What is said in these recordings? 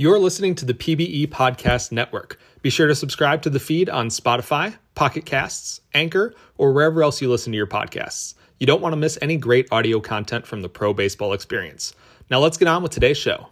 You're listening to the PBE Podcast Network. Be sure to subscribe to the feed on Spotify, Pocket Casts, Anchor, or wherever else you listen to your podcasts. You don't want to miss any great audio content from the pro baseball experience. Now let's get on with today's show.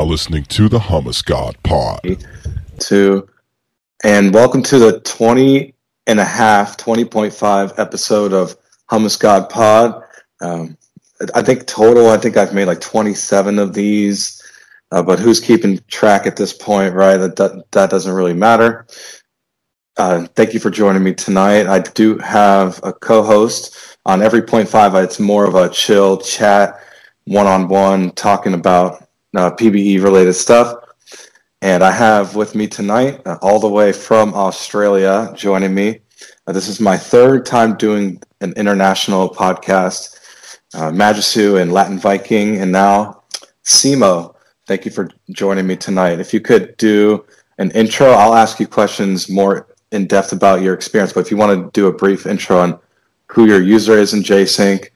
Now listening to the Hummus God Pod. Two, and welcome to the 20 and a half 20.5 episode of hummus god pod. Um, i think total i think i've made like 27 of these uh, but who's keeping track at this point right? That, that, that doesn't really matter. Uh, thank you for joining me tonight. I do have a co-host. On every point five it's more of a chill chat one-on-one talking about uh, pbe related stuff and I have with me tonight, uh, all the way from Australia, joining me. Uh, this is my third time doing an international podcast. Uh, Magisu and Latin Viking, and now Simo. Thank you for joining me tonight. If you could do an intro, I'll ask you questions more in depth about your experience. But if you want to do a brief intro on who your user is in JSync,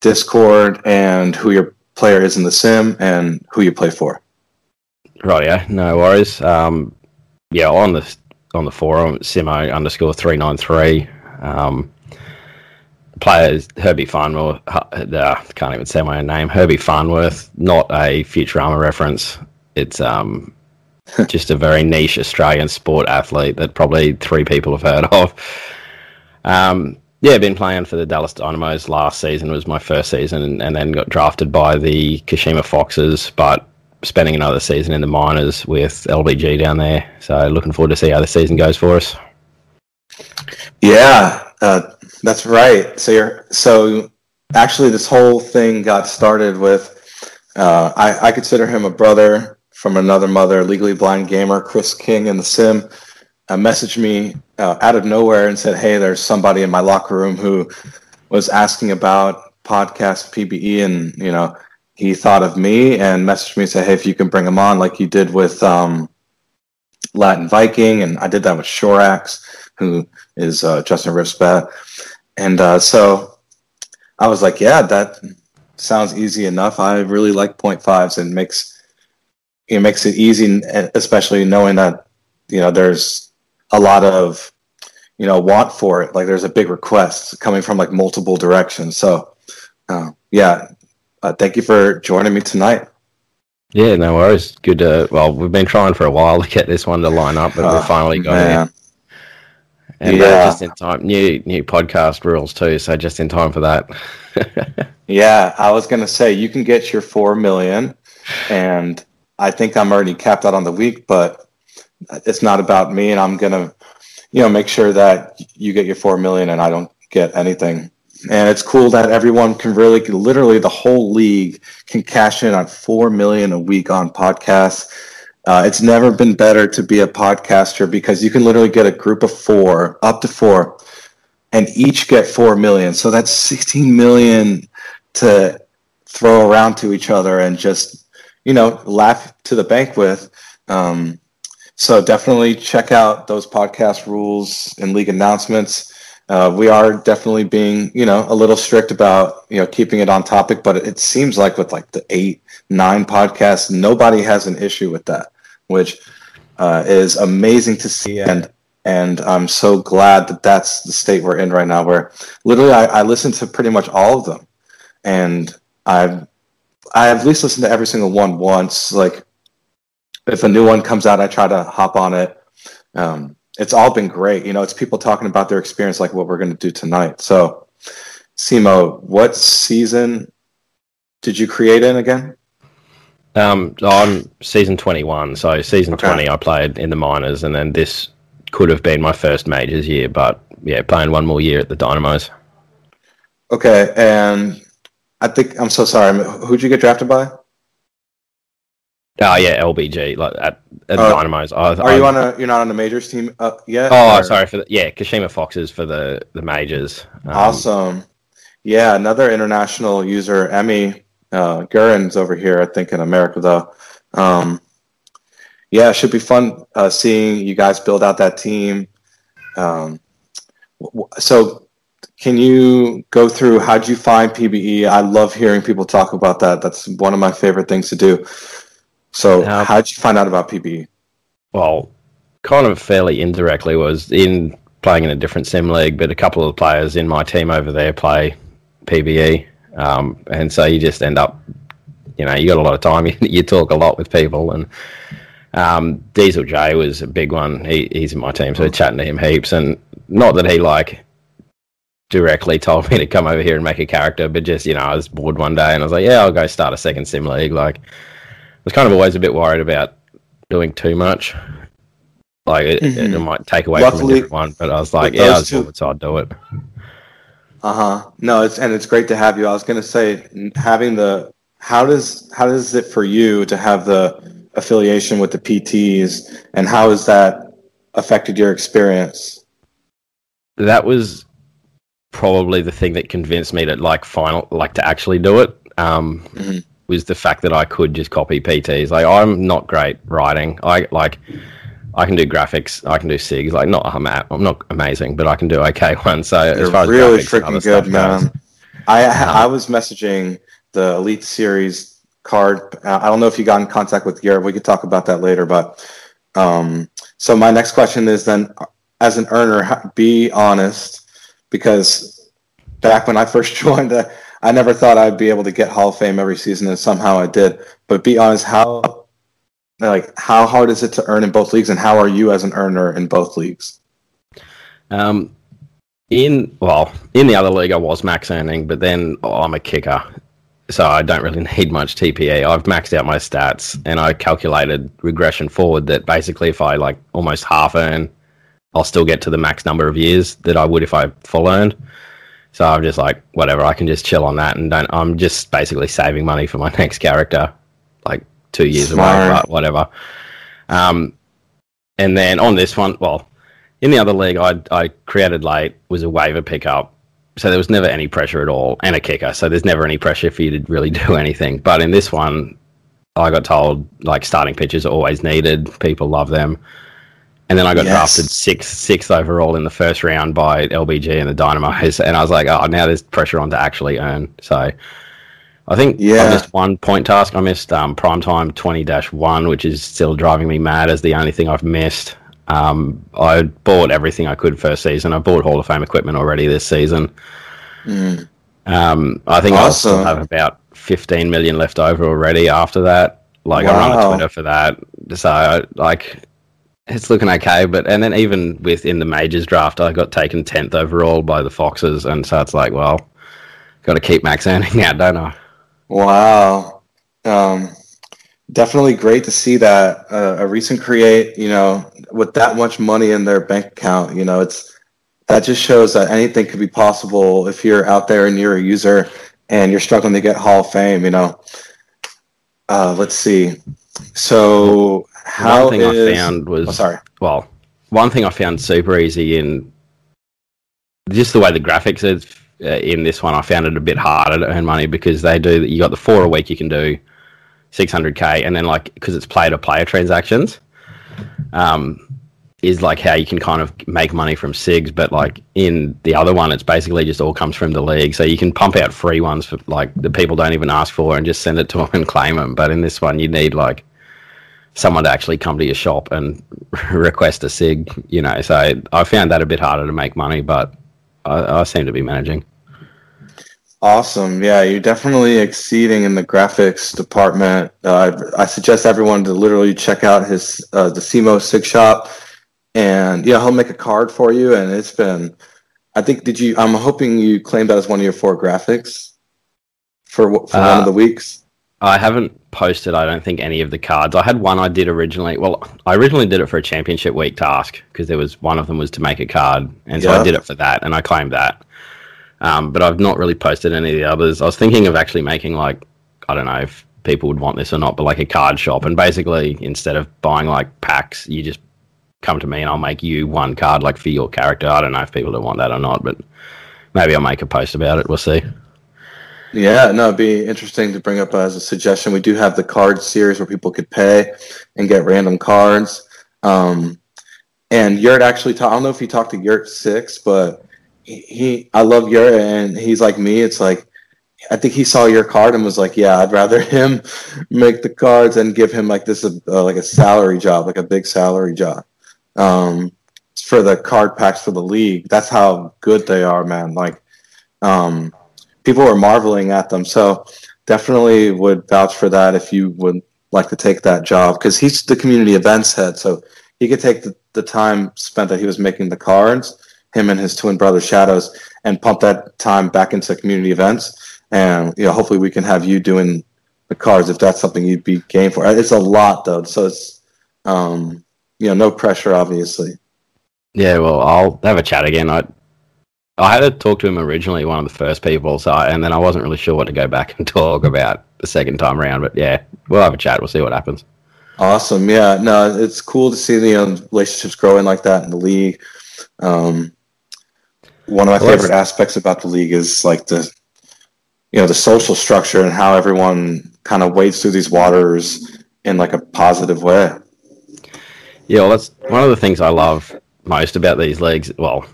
Discord, and who your player is in the sim, and who you play for. Right, yeah, no worries. Um, yeah, on the on the forum, Simo underscore three nine three. Um, players Herbie Farnworth. Uh, can't even say my own name. Herbie Farnworth, not a Futurama reference. It's um, just a very niche Australian sport athlete that probably three people have heard of. Um, yeah, been playing for the Dallas Dynamos last season was my first season, and, and then got drafted by the Kashima Foxes, but spending another season in the minors with LBG down there. So looking forward to see how the season goes for us. Yeah, uh, that's right. So you're so actually this whole thing got started with uh, I, I consider him a brother from another mother, legally blind gamer, Chris King in the sim. Uh, messaged me uh, out of nowhere and said, "Hey, there's somebody in my locker room who was asking about podcast PBE, and you know, he thought of me and messaged me and said, "Hey, if you can bring him on, like you did with um, Latin Viking, and I did that with Shorax, who is uh, Justin Ripsbat, and uh, so I was like, yeah, that sounds easy enough. I really like point fives and makes it makes it easy, especially knowing that you know there's a lot of you know want for it. Like there's a big request coming from like multiple directions. So uh, yeah, uh, thank you for joining me tonight. Yeah, no worries. Good. Uh, well, we've been trying for a while to get this one to line up, but oh, we finally got man. it. And uh, yeah. Uh, just in time, new new podcast rules too. So just in time for that. yeah, I was gonna say you can get your four million, and I think I'm already capped out on the week, but it's not about me, and I'm gonna, you know, make sure that you get your four million and I don't get anything. And it's cool that everyone can really literally the whole league can cash in on 4 million a week on podcasts. Uh, it's never been better to be a podcaster because you can literally get a group of four up to four and each get 4 million. So that's 16 million to throw around to each other and just you know laugh to the bank with. Um, so definitely check out those podcast rules and league announcements uh, we are definitely being, you know, a little strict about, you know, keeping it on topic. But it seems like with like the eight, nine podcasts, nobody has an issue with that, which uh, is amazing to see. And and I'm so glad that that's the state we're in right now, where literally I, I listen to pretty much all of them, and I've I have at least listened to every single one once. Like if a new one comes out, I try to hop on it. Um, it's all been great. You know, it's people talking about their experience, like what we're going to do tonight. So, Simo, what season did you create in again? Um, I'm season 21. So, season okay. 20, I played in the minors, and then this could have been my first majors year, but yeah, playing one more year at the Dynamos. Okay, and I think I'm so sorry. Who'd you get drafted by? Oh yeah, LBG like at, at uh, Dynamos. I, are I, you on a? You're not on the majors team uh, yet? Oh, or? sorry for the yeah, Kashima Foxes for the the majors. Um, awesome. Yeah, another international user, Emmy uh, Gurins over here, I think in America though. Um, yeah, it should be fun uh, seeing you guys build out that team. Um, so, can you go through how'd you find PBE? I love hearing people talk about that. That's one of my favorite things to do. So, um, how did you find out about PBE? Well, kind of fairly indirectly was in playing in a different sim league, but a couple of players in my team over there play PBE, um, and so you just end up, you know, you got a lot of time. You, talk a lot with people, and um, Diesel J was a big one. He, he's in my team, so we're chatting to him heaps, and not that he like directly told me to come over here and make a character, but just you know, I was bored one day and I was like, yeah, I'll go start a second sim league. Like, was kind of always a bit worried about doing too much. Like it, mm-hmm. it might take away Luckily, from a different one, but I was like, yeah, I was bored, so I'd do it. Uh huh. No, it's and it's great to have you. I was going to say having the how does how does it for you to have the affiliation with the PTs, and how has that affected your experience? That was probably the thing that convinced me to like final like to actually do it. Um, mm-hmm. Was the fact that I could just copy PTs. Like I'm not great writing. I like I can do graphics. I can do SIGs. Like not I'm, I'm not amazing, but I can do okay ones. So You're as far as really freaking good, man. Goes, I um, I was messaging the Elite Series card. I don't know if you got in contact with Garrett. We could talk about that later. But um, so my next question is then, as an earner, be honest, because back when I first joined, uh, I never thought I'd be able to get Hall of Fame every season, and somehow I did. But be honest, how like how hard is it to earn in both leagues, and how are you as an earner in both leagues? Um, in well, in the other league, I was max earning, but then oh, I'm a kicker, so I don't really need much TPE. I've maxed out my stats, and I calculated regression forward that basically, if I like almost half earn, I'll still get to the max number of years that I would if I full earned. So I'm just like, whatever, I can just chill on that, and don't. I'm just basically saving money for my next character, like two years Smart. away, but whatever. Um, and then on this one, well, in the other league, I I created late was a waiver pickup, so there was never any pressure at all, and a kicker, so there's never any pressure for you to really do anything. But in this one, I got told like starting pitchers are always needed. People love them. And then I got yes. drafted sixth, sixth overall in the first round by LBG and the Dynamos, and I was like, oh, now there's pressure on to actually earn. So I think yeah. I missed one point task. I missed um, primetime 20-1, which is still driving me mad as the only thing I've missed. Um, I bought everything I could first season. I bought Hall of Fame equipment already this season. Mm. Um, I think awesome. I still have about 15 million left over already after that. Like wow. I run a Twitter for that. So like it's looking okay. But and then even within the majors draft, I got taken 10th overall by the Foxes. And so it's like, well, got to keep max earning now, don't I? Wow. Um, definitely great to see that uh, a recent create, you know, with that much money in their bank account, you know, it's that just shows that anything could be possible if you're out there and you're a user and you're struggling to get Hall of Fame, you know. Uh, let's see. So how one thing is... I found was oh, sorry. Well, one thing I found super easy in just the way the graphics is uh, in this one, I found it a bit harder to earn money because they do. That. You got the four a week you can do, six hundred k, and then like because it's player to player transactions, um, is like how you can kind of make money from SIGs. But like in the other one, it's basically just all comes from the league, so you can pump out free ones for like the people don't even ask for and just send it to them and claim them. But in this one, you need like someone to actually come to your shop and request a sig you know so i found that a bit harder to make money but I, I seem to be managing. Awesome. Yeah, you're definitely exceeding in the graphics department. Uh, I, I, suggest everyone to literally check out his uh, the Simo Sig Shop, and yeah, he'll make a card for you. And it's been, I think, did you? I'm hoping you claimed that as one of your four graphics for for uh, one of the weeks. I haven't posted, I don't think, any of the cards. I had one I did originally. Well, I originally did it for a championship week task because there was one of them was to make a card, and so yeah. I did it for that, and I claimed that. Um, but I've not really posted any of the others. I was thinking of actually making like I don't know if people would want this or not, but like a card shop, and basically instead of buying like packs, you just come to me and I'll make you one card like for your character. I don't know if people don't want that or not, but maybe I'll make a post about it. We'll see. Yeah, no, it'd be interesting to bring up as a suggestion. We do have the card series where people could pay and get random cards. Um, and Yurt actually, ta- I don't know if he talked to Yurt Six, but he, he I love Yurt, and he's like me. It's like I think he saw your card and was like, "Yeah, I'd rather him make the cards and give him like this, uh, like a salary job, like a big salary job, um, for the card packs for the league. That's how good they are, man. Like, um, people were marveling at them. So definitely would vouch for that if you would like to take that job because he's the community events head. So he could take the, the time spent that he was making the cards, him and his twin brother Shadows, and pump that time back into community events. And you know, hopefully we can have you doing the cards if that's something you'd be game for. It's a lot though, so it's um, you know no pressure, obviously. Yeah, well, I'll have a chat again. I I had to talk to him originally, one of the first people, so I, and then I wasn't really sure what to go back and talk about the second time around. But yeah, we'll have a chat. We'll see what happens. Awesome. Yeah. No, it's cool to see the um, relationships growing like that in the league. Um, one of my well, favorite aspects about the league is like the, you know, the social structure and how everyone kind of wades through these waters in like a positive way. Yeah, well, that's one of the things I love most about these leagues. Well,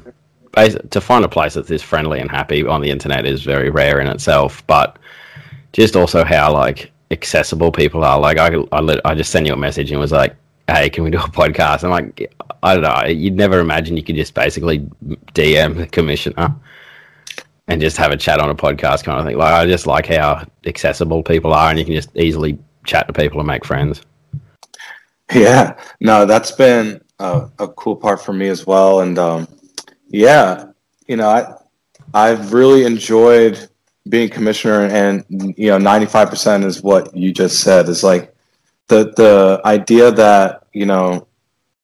to find a place that's this friendly and happy on the internet is very rare in itself. But just also how like accessible people are. Like I, I, I just sent you a message and was like, "Hey, can we do a podcast?" I'm like, I don't know. You'd never imagine you could just basically DM the commissioner and just have a chat on a podcast kind of thing. Like I just like how accessible people are, and you can just easily chat to people and make friends. Yeah, no, that's been a, a cool part for me as well, and um, yeah, you know, I I've really enjoyed being commissioner, and you know, ninety five percent is what you just said. Is like the the idea that you know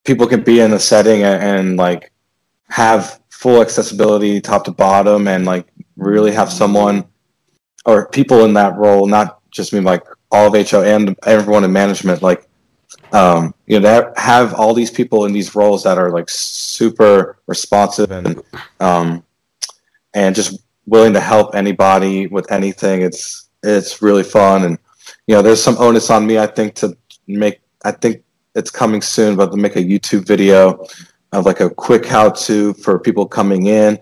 people can be in a setting and, and like have full accessibility top to bottom, and like really have someone or people in that role, not just me, like all of HO and everyone in management, like um, you know, to have all these people in these roles that are like super responsive and um, and just willing to help anybody with anything. It's it's really fun, and you know, there's some onus on me. I think to make. I think it's coming soon, but to make a YouTube video of like a quick how-to for people coming in,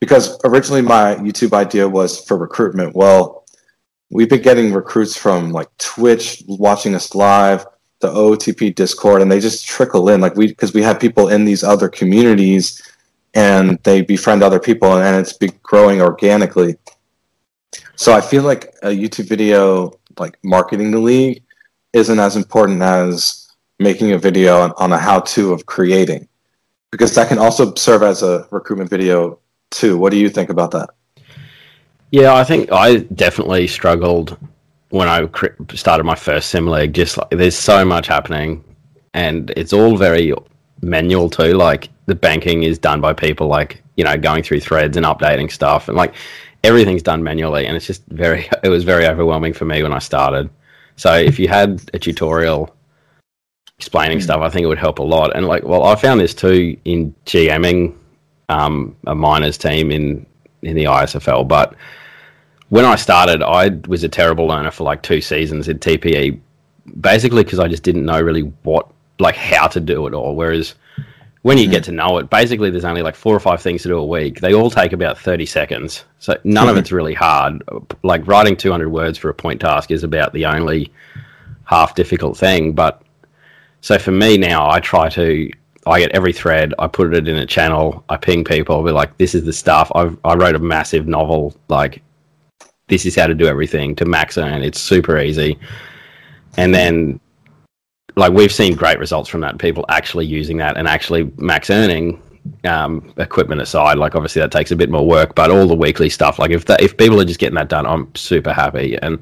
because originally my YouTube idea was for recruitment. Well, we've been getting recruits from like Twitch watching us live the OTP Discord, and they just trickle in. Like we, because we have people in these other communities, and they befriend other people, and it's be growing organically. So I feel like a YouTube video, like marketing the league, isn't as important as making a video on, on a how-to of creating, because that can also serve as a recruitment video too. What do you think about that? Yeah, I think I definitely struggled when I started my first sim league, just like there's so much happening, and it's all very manual too. Like the banking is done by people, like you know, going through threads and updating stuff, and like everything's done manually, and it's just very. It was very overwhelming for me when I started. So if you had a tutorial explaining mm. stuff, I think it would help a lot. And like, well, I found this too in GMing um, a minors team in in the ISFL, but when I started, I was a terrible learner for like two seasons in TPE, basically because I just didn't know really what, like, how to do it all. Whereas when you mm. get to know it, basically there's only like four or five things to do a week. They all take about 30 seconds. So none mm. of it's really hard. Like, writing 200 words for a point task is about the only half difficult thing. But so for me now, I try to I get every thread, I put it in a channel, I ping people, I'll be like, this is the stuff. i I wrote a massive novel, like this is how to do everything to max earn. It's super easy. And then like we've seen great results from that. People actually using that and actually max earning. Um, equipment aside, like obviously that takes a bit more work, but all the weekly stuff, like if that, if people are just getting that done, I'm super happy. And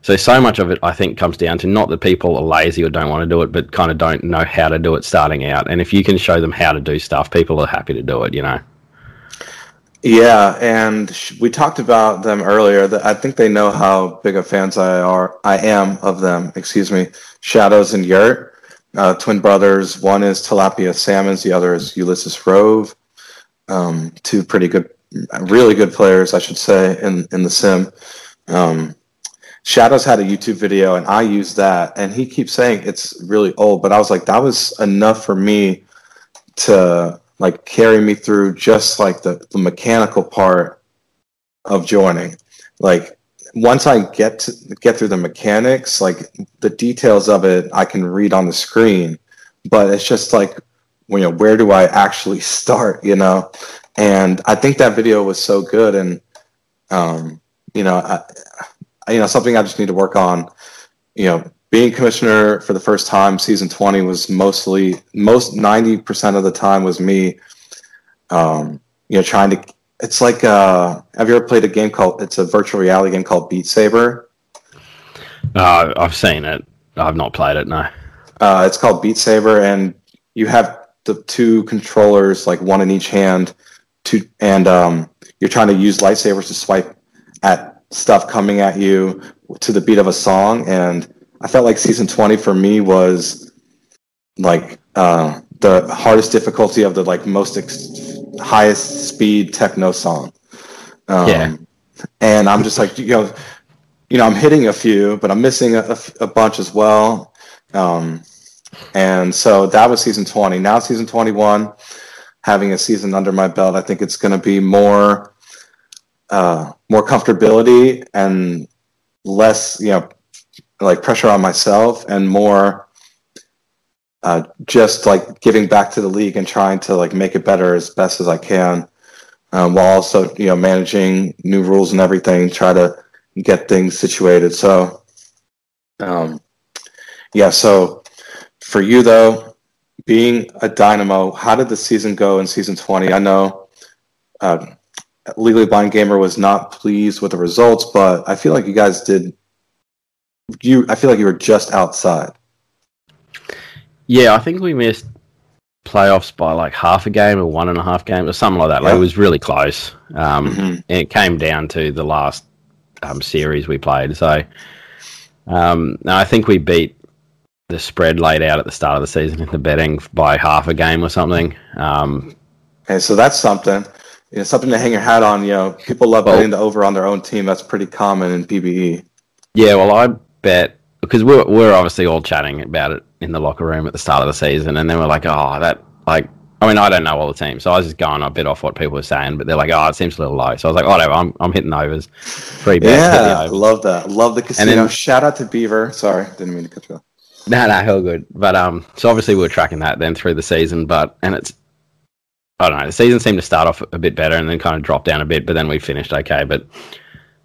so so much of it, I think, comes down to not that people are lazy or don't want to do it, but kind of don't know how to do it starting out. And if you can show them how to do stuff, people are happy to do it. You know. Yeah, and we talked about them earlier. That I think they know how big of fans I are. I am of them. Excuse me. Shadows and Yurt, uh, twin brothers. One is Tilapia Salmons. The other is Ulysses Rove. Um, two pretty good, really good players, I should say, in in the sim. Um, Shadows had a YouTube video, and I used that, and he keeps saying it's really old, but I was like, that was enough for me to like carry me through just like the, the mechanical part of joining. Like once I get to get through the mechanics, like the details of it, I can read on the screen, but it's just like, you know, where do I actually start? You know, and I think that video was so good, and um, you know, I, you know, something I just need to work on. You know, being commissioner for the first time, season twenty was mostly most ninety percent of the time was me. Um, you know, trying to. It's like, uh, have you ever played a game called? It's a virtual reality game called Beat Saber. Uh, I've seen it. I've not played it. No. Uh, it's called Beat Saber, and you have the two controllers, like one in each hand, to and um, you're trying to use lightsabers to swipe at stuff coming at you to the beat of a song. And I felt like season 20 for me was like uh, the hardest difficulty of the like most ex- highest speed techno song. Um, Yeah. And I'm just like, you know, you know, I'm hitting a few, but I'm missing a, a- a bunch as well. Um, and so that was season 20. Now season 21, having a season under my belt, I think it's going to be more, uh, more comfortability and less, you know, like pressure on myself and more, uh, just like giving back to the league and trying to like make it better as best as I can, um, while also you know managing new rules and everything. Try to get things situated. So, um, yeah. So for you though, being a Dynamo, how did the season go in season twenty? I know. Uh, Legally Blind Gamer was not pleased with the results, but I feel like you guys did. You, I feel like you were just outside. Yeah, I think we missed playoffs by like half a game or one and a half games or something like that. Like Yeah. it was really close. Um, Mhm. and it came down to the last um, series we played. So um, I think we beat the spread laid out at the start of the season in the betting by half a game or something. Um, Okay, so that's something. You know, something to hang your hat on. You know, people love Well- betting the over on their own team. That's pretty common in. PBE. Yeah, well, I bet because we're we're obviously all chatting about it in the locker room at the start of the season, and then we're like, oh, that like. I mean, I don't know all the teams, so I was just going a bit off what people were saying, but they're like, "Oh, it seems a little low." So I was like, "Oh, whatever, I'm I'm hitting overs, free bet." Yeah, over. love that. Love the casino. then- Shout out to Beaver. Sorry, didn't mean to cut you off. No, no, hell good. But um, so obviously we were tracking that then through the season, but and it's I don't know. The season seemed to start off a bit better and then kind of drop down a bit, but then we finished okay. But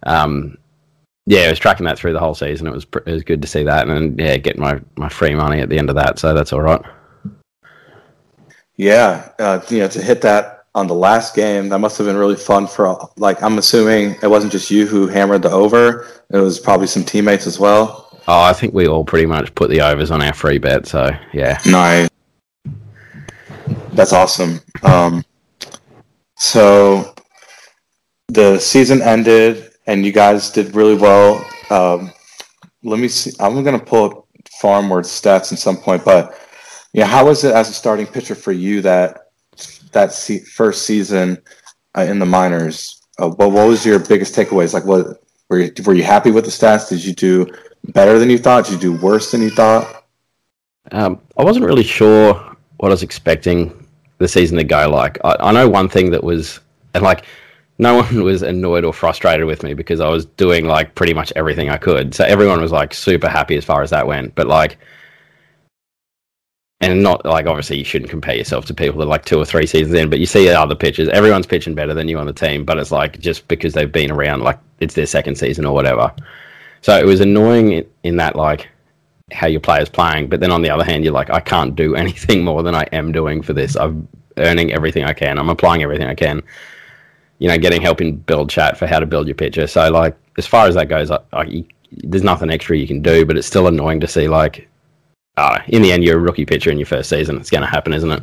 um, yeah, I was tracking that through the whole season. It was pr- it was good to see that, and yeah, get my my free money at the end of that. So that's all right. Yeah, uh, you know, to hit that on the last game, that must have been really fun for. Like, I'm assuming it wasn't just you who hammered the over. It was probably some teammates as well. Oh, I think we all pretty much put the overs on our free bet. So yeah, Nice. That's awesome. Um, so the season ended, and you guys did really well. Um, let me see. I'm going to pull up Farnworth stats at some point, but yeah, how was it as a starting pitcher for you that that se- first season uh, in the minors? Uh, what, what was your biggest takeaways? Like, what were you, were you happy with the stats? Did you do better than you thought? Did you do worse than you thought? Um, I wasn't really sure what I was expecting the season to go like. I, I know one thing that was, and like, no one was annoyed or frustrated with me because I was doing like pretty much everything I could. So everyone was like super happy as far as that went. But like, and not like obviously you shouldn't compare yourself to people that are like two or three seasons in, but you see other pitchers, everyone's pitching better than you on the team, but it's like just because they've been around, like it's their second season or whatever. So it was annoying in, in that like how your player's playing, but then on the other hand, you're like, I can't do anything more than I am doing for this. I'm earning everything I can. I'm applying everything I can. You know, getting help in build chat for how to build your pitcher. So like, as far as that goes, you, there's nothing extra you can do, but it's still annoying to see like, uh, in the end, you're a rookie pitcher in your first season. It's going to happen, isn't it?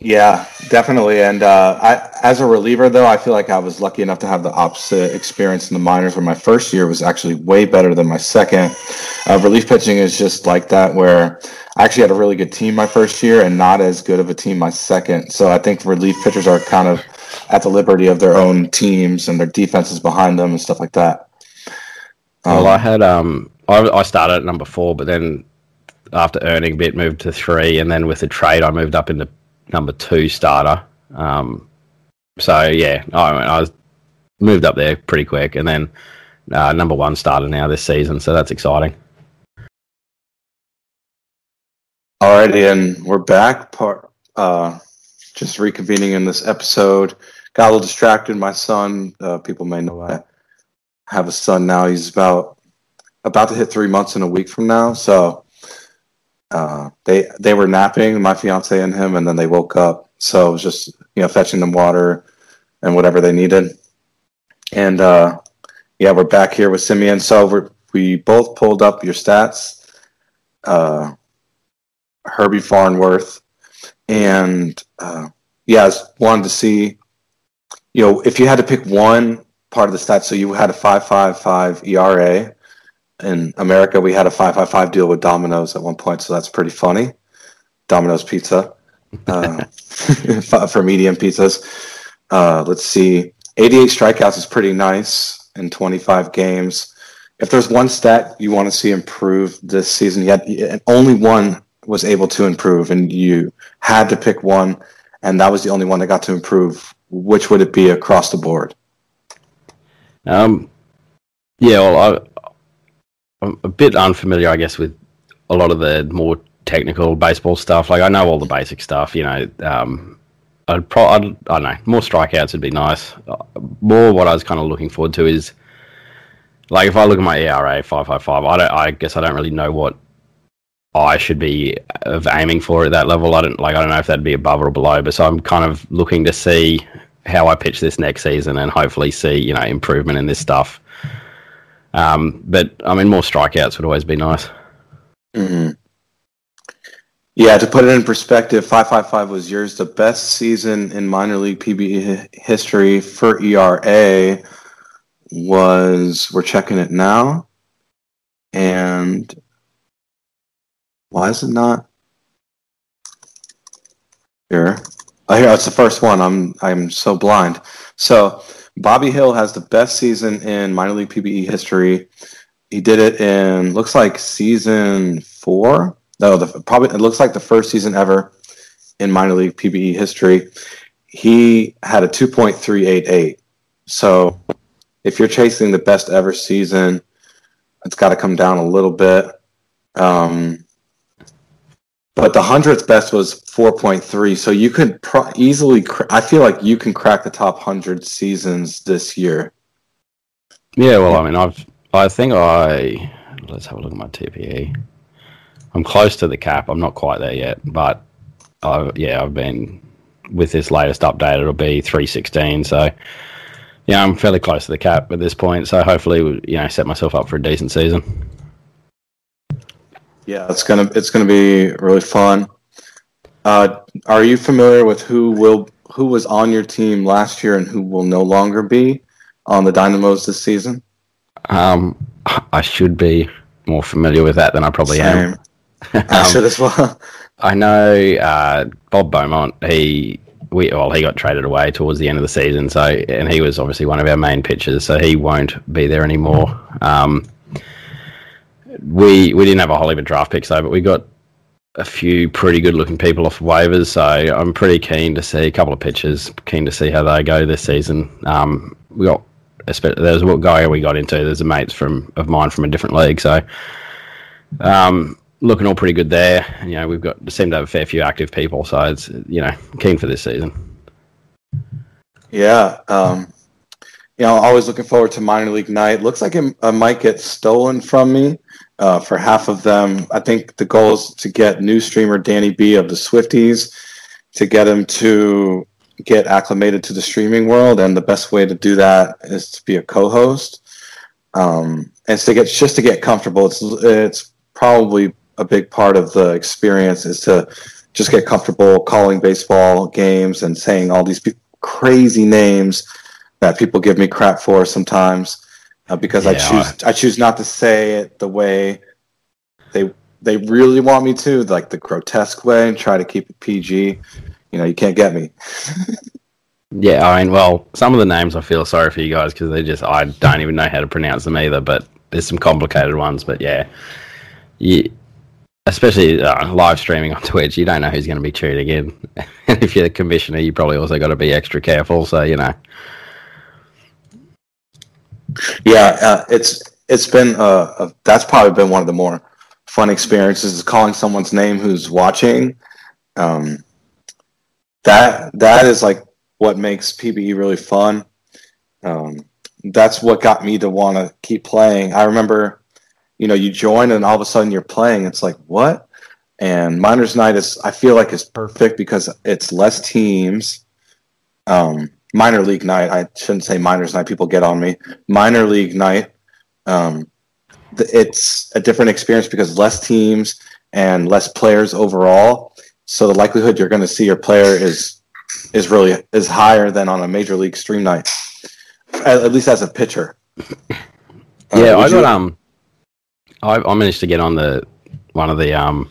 Yeah, definitely. And uh, I, as a reliever, though, I feel like I was lucky enough to have the opposite experience in the minors, where my first year was actually way better than my second. Uh, relief pitching is just like that, where I actually had a really good team my first year and not as good of a team my second. So I think relief pitchers are kind of at the liberty of their own teams and their defenses behind them and stuff like that. Um, well, I had um, I, I started at number four, but then after earning a bit, moved to three, and then with the trade, I moved up into number two starter. Um, so yeah, I, I was moved up there pretty quick, and then uh, number one starter now this season, so that's exciting. Alrighty, and we're back. Part uh, just reconvening in this episode. Got a little distracted. My son, uh, people may know I have a son now. He's about about to hit three months in a week from now. So uh, they they were napping, my fiance and him, and then they woke up. So it was just you know fetching them water and whatever they needed. And uh, yeah, we're back here with Simeon. So we we both pulled up your stats. Uh, Herbie Farnworth, and uh, yeah, I wanted to see, you know, if you had to pick one part of the stats. So you had a five five five ERA. In America, we had a five five five deal with Domino's at one point, so that's pretty funny. Domino's Pizza uh, for medium pizzas. Uh, let's see, 88 strikeouts is pretty nice in 25 games. If there's one stat you want to see improve this season, yet only one was able to improve, and you had to pick one, and that was the only one that got to improve, which would it be across the board? Um, yeah, well, I, I'm a bit unfamiliar, I guess, with a lot of the more technical baseball stuff. Like I know all the basic stuff, you know. Um, I'd pro- I'd, I don't know, more strikeouts would be nice. More what I was kind of looking forward to is, like, if I look at my ERA five five five, I don't. I guess I don't really know what I should be of aiming for at that level. I don't like. I don't know if that'd be above or below, but so I'm kind of looking to see how I pitch this next season and hopefully see you know improvement in this stuff. Um, but I mean, more strikeouts would always be nice. Mm-hmm. Yeah, to put it in perspective, five five five was yours. The best season in minor league PBE history for ERA was. We're checking it now, and why is it not here? Oh, here it's the first one. I'm I'm so blind. So Bobby Hill has the best season in minor league PBE history. He did it in looks like season four. No, the probably it looks like the first season ever in minor league PBE history. He had a 2.388. So if you're chasing the best ever season, it's got to come down a little bit. Um, but the hundredth best was 4.3 so you could pro- easily i feel like you can crack the top 100 seasons this year. Yeah well i mean i've i think i let's have a look at my tpe i'm close to the cap i'm not quite there yet but I, yeah i've been with this latest update it'll be 316 so yeah i'm fairly close to the cap at this point so hopefully you know set myself up for a decent season yeah, it's gonna it's gonna be really fun. Uh, are you familiar with who will who was on your team last year and who will no longer be on the Dynamos this season? Um, I should be more familiar with that than I probably Same. am. I um, should as well. I know uh, Bob Beaumont. He we well he got traded away towards the end of the season. So and he was obviously one of our main pitchers. So he won't be there anymore. Um, we we didn't have a Hollywood draft pick, so but we got a few pretty good looking people off waivers. So I'm pretty keen to see a couple of pitchers. Keen to see how they go this season. Um, we got there's what guy we got into. There's a mates from of mine from a different league. So um, looking all pretty good there. You know, we've got seem to have a fair few active people. So it's you know keen for this season. Yeah. Um, you know, always looking forward to minor league night. Looks like it uh, might get stolen from me uh, for half of them. I think the goal is to get new streamer Danny B of the Swifties to get him to get acclimated to the streaming world, and the best way to do that is to be a co-host. Um, and to get just to get comfortable. It's it's probably a big part of the experience is to just get comfortable calling baseball games and saying all these crazy names that people give me crap for sometimes uh, because yeah. I choose I choose not to say it the way they they really want me to, like the grotesque way, and try to keep it PG. You know, you can't get me. Yeah, I mean, well, some of the names I feel sorry for you guys because they just I don't even know how to pronounce them either. But there's some complicated ones. But yeah, you, especially uh, live streaming on Twitch, you don't know who's going to be tuning in. and if you're the commissioner, you probably also got to be extra careful. So you know. Yeah, uh, it's it's been uh, uh, that's probably been one of the more fun experiences is calling someone's name who's watching. Um, that that is like what makes PBE really fun. Um, that's what got me to want to keep playing. I remember, you know, you join and all of a sudden you're playing. It's like what? And Minors Night is I feel like is perfect because it's less teams. Um, minor league night. I shouldn't say minors night. People get on me. Minor league night. Um, it's a different experience because less teams and less players overall. So the likelihood you're going to see your player is is really is higher than on a major league stream night, at, at least as a pitcher. Yeah, uh, I got you... um, I, I managed to get on the one of the um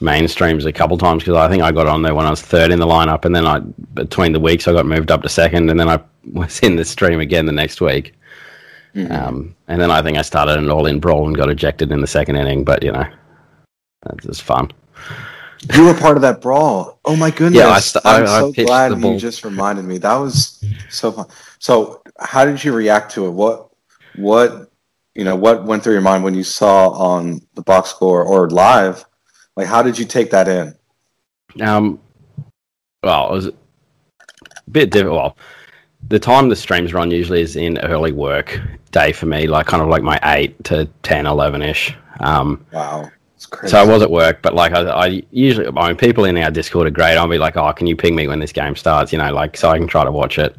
main streams a couple times because I think I got on there when I was third in the lineup, and then I between the weeks I got moved up to second, and then I was in the stream again the next week. Mm-hmm. Um, and then I think I started an all-in brawl and got ejected in the second inning, but you know, that's just fun. You were part of that brawl. Oh my goodness! Yeah, I st- I'm I, so I glad you just reminded me. That was so fun. So, how did you react to it? What, what, you know, what went through your mind when you saw on the box score or live like, how did you take that in? Um, well, it was a bit difficult. Well, the time the streams run usually is in early work day for me, like kind of like my 8 to 10, 11 ish. Um, wow. So I was at work, but like I, I, usually, I mean, people in our Discord are great. I'll be like, oh, can you ping me when this game starts? You know, like, so I can try to watch it.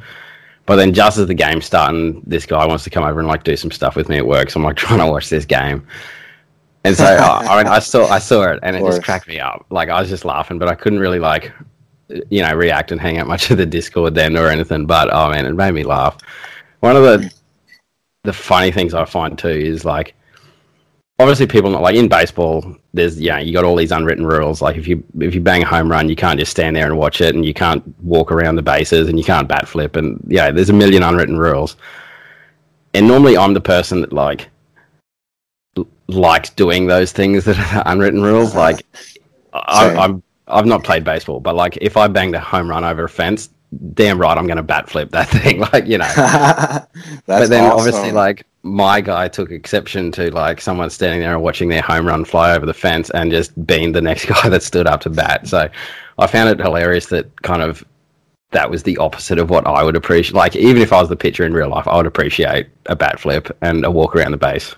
But then just as the game's starting, this guy wants to come over and like do some stuff with me at work. So I'm like trying to watch this game. And so uh, I mean, I saw I saw it, and it just cracked me up. Like I was just laughing, but I couldn't really like, you know, react and hang out much of the Discord then or anything. But oh man, it made me laugh. One of the the funny things I find too is like, obviously people not like in baseball. There's yeah, you got all these unwritten rules. Like if you if you bang a home run, you can't just stand there and watch it, and you can't walk around the bases, and you can't bat flip, and yeah, there's a million unwritten rules. And normally I'm the person that like liked doing those things that are unwritten rules. Uh-huh. Like, I, I'm I've not played baseball, but like if I banged a home run over a fence, damn right I'm going to bat flip that thing. Like you know. but then awesome. obviously like my guy took exception to like someone standing there and watching their home run fly over the fence and just being the next guy that stood up to bat. So I found it hilarious that kind of that was the opposite of what I would appreciate. Like even if I was the pitcher in real life, I would appreciate a bat flip and a walk around the base.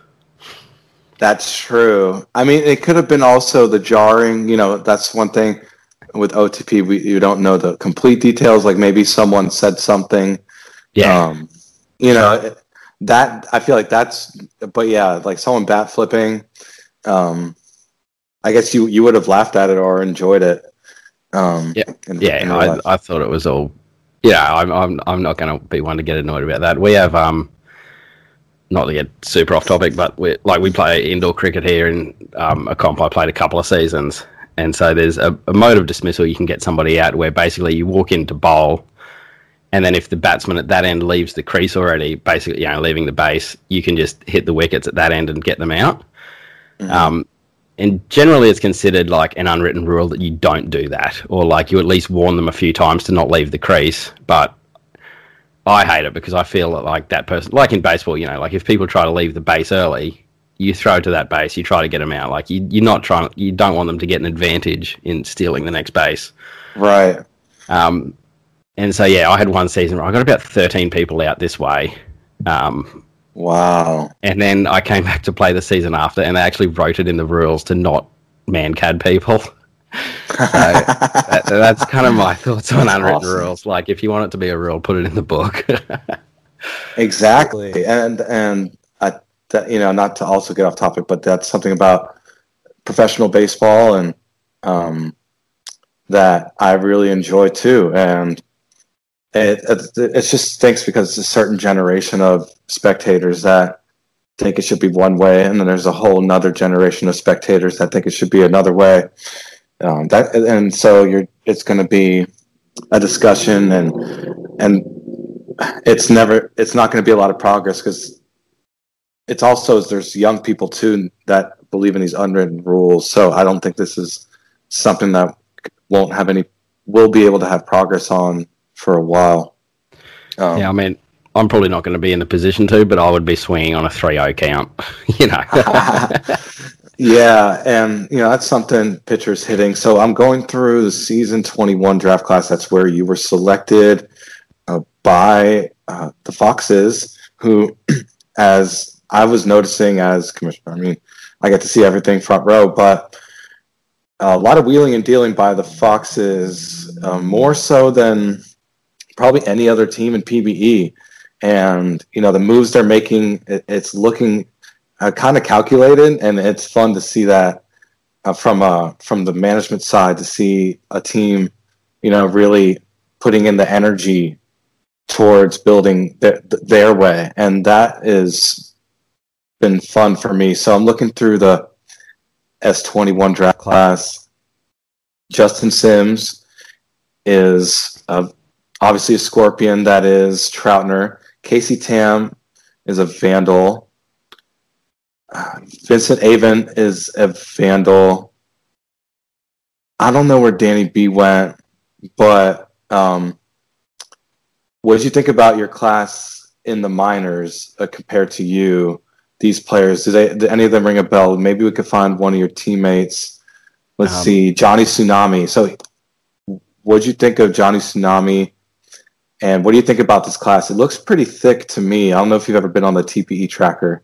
That's true. I mean, it could have been also the jarring. You know, that's one thing with OTP. We you don't know the complete details. Like maybe someone said something. Yeah. Um, you know that I feel like that's. But yeah, like someone bat flipping. Um, I guess you you would have laughed at it or enjoyed it. Um, yeah. In, yeah. In I, I thought it was all. Yeah, I'm I'm I'm not going to be one to get annoyed about that. We have um not to get super off topic, but we like we play indoor cricket here in um, a comp I played a couple of seasons, and so there's a, a, mode of dismissal you can get somebody out where basically you walk into bowl, and then if the batsman at that end leaves the crease already, basically you know leaving the base, you can just hit the wickets at that end and get them out. Mm-hmm. Um, and generally, it's considered like an unwritten rule that you don't do that, or like you at least warn them a few times to not leave the crease. But I hate it because I feel like that person, like in baseball, you know, like if people try to leave the base early, you throw to that base, you try to get them out. Like you, you're not trying, you don't want them to get an advantage in stealing the next base. Right. Um, and so yeah, I had one season where I got about 13 people out this way. Um, wow. And then I came back to play the season after, and they actually wrote it in the rules to not Mankad people. so that, that's kind of my thoughts on unwritten awesome. rules. Like, if you want it to be a rule, put it in the book. exactly, and and I, that, you know, not to also get off topic, but that's something about professional baseball and um, that I really enjoy too. And it, it it's just stinks because it's a certain generation of spectators that think it should be one way, and then there's a whole another generation of spectators that think it should be another way. Um, that and so you're it's going to be a discussion and and it's never it's not going to be a lot of progress because it's also there's young people too that believe in these unwritten rules. So I don't think this is something that won't have any will be able to have progress on for a while. Um, yeah, I mean, I'm probably not going to be in the position to, but I would be swinging on a 3-0 count. you know. yeah, and you know that's something pitchers hitting. So I'm going through the season 21 draft class. That's where you were selected uh, by uh, the Foxes, who, as I was noticing as commissioner, I mean, I get to see everything front row, but a lot of wheeling and dealing by the Foxes, uh, more so than probably any other team in PBE. And you know the moves they're making, it, it's looking uh, kind of calculated, and it's fun to see that uh, from uh, from the management side to see a team, you know, really putting in the energy towards building their, their way, and that is been fun for me. So I'm looking through the S21 draft class. Justin Sims is uh, obviously a Scorpion that is Troutner. Casey Tam is a Vandal. Vincent Avon is a Vandal. I don't know where Danny B went, but um, what did you think about your class in the minors uh, compared to you? These players, did, they, did any of them ring a bell? Maybe we could find one of your teammates. Let's um, see, Johnny Tsunami. So, what did you think of Johnny Tsunami? And what do you think about this class? It looks pretty thick to me. I don't know if you've ever been on the TPE tracker.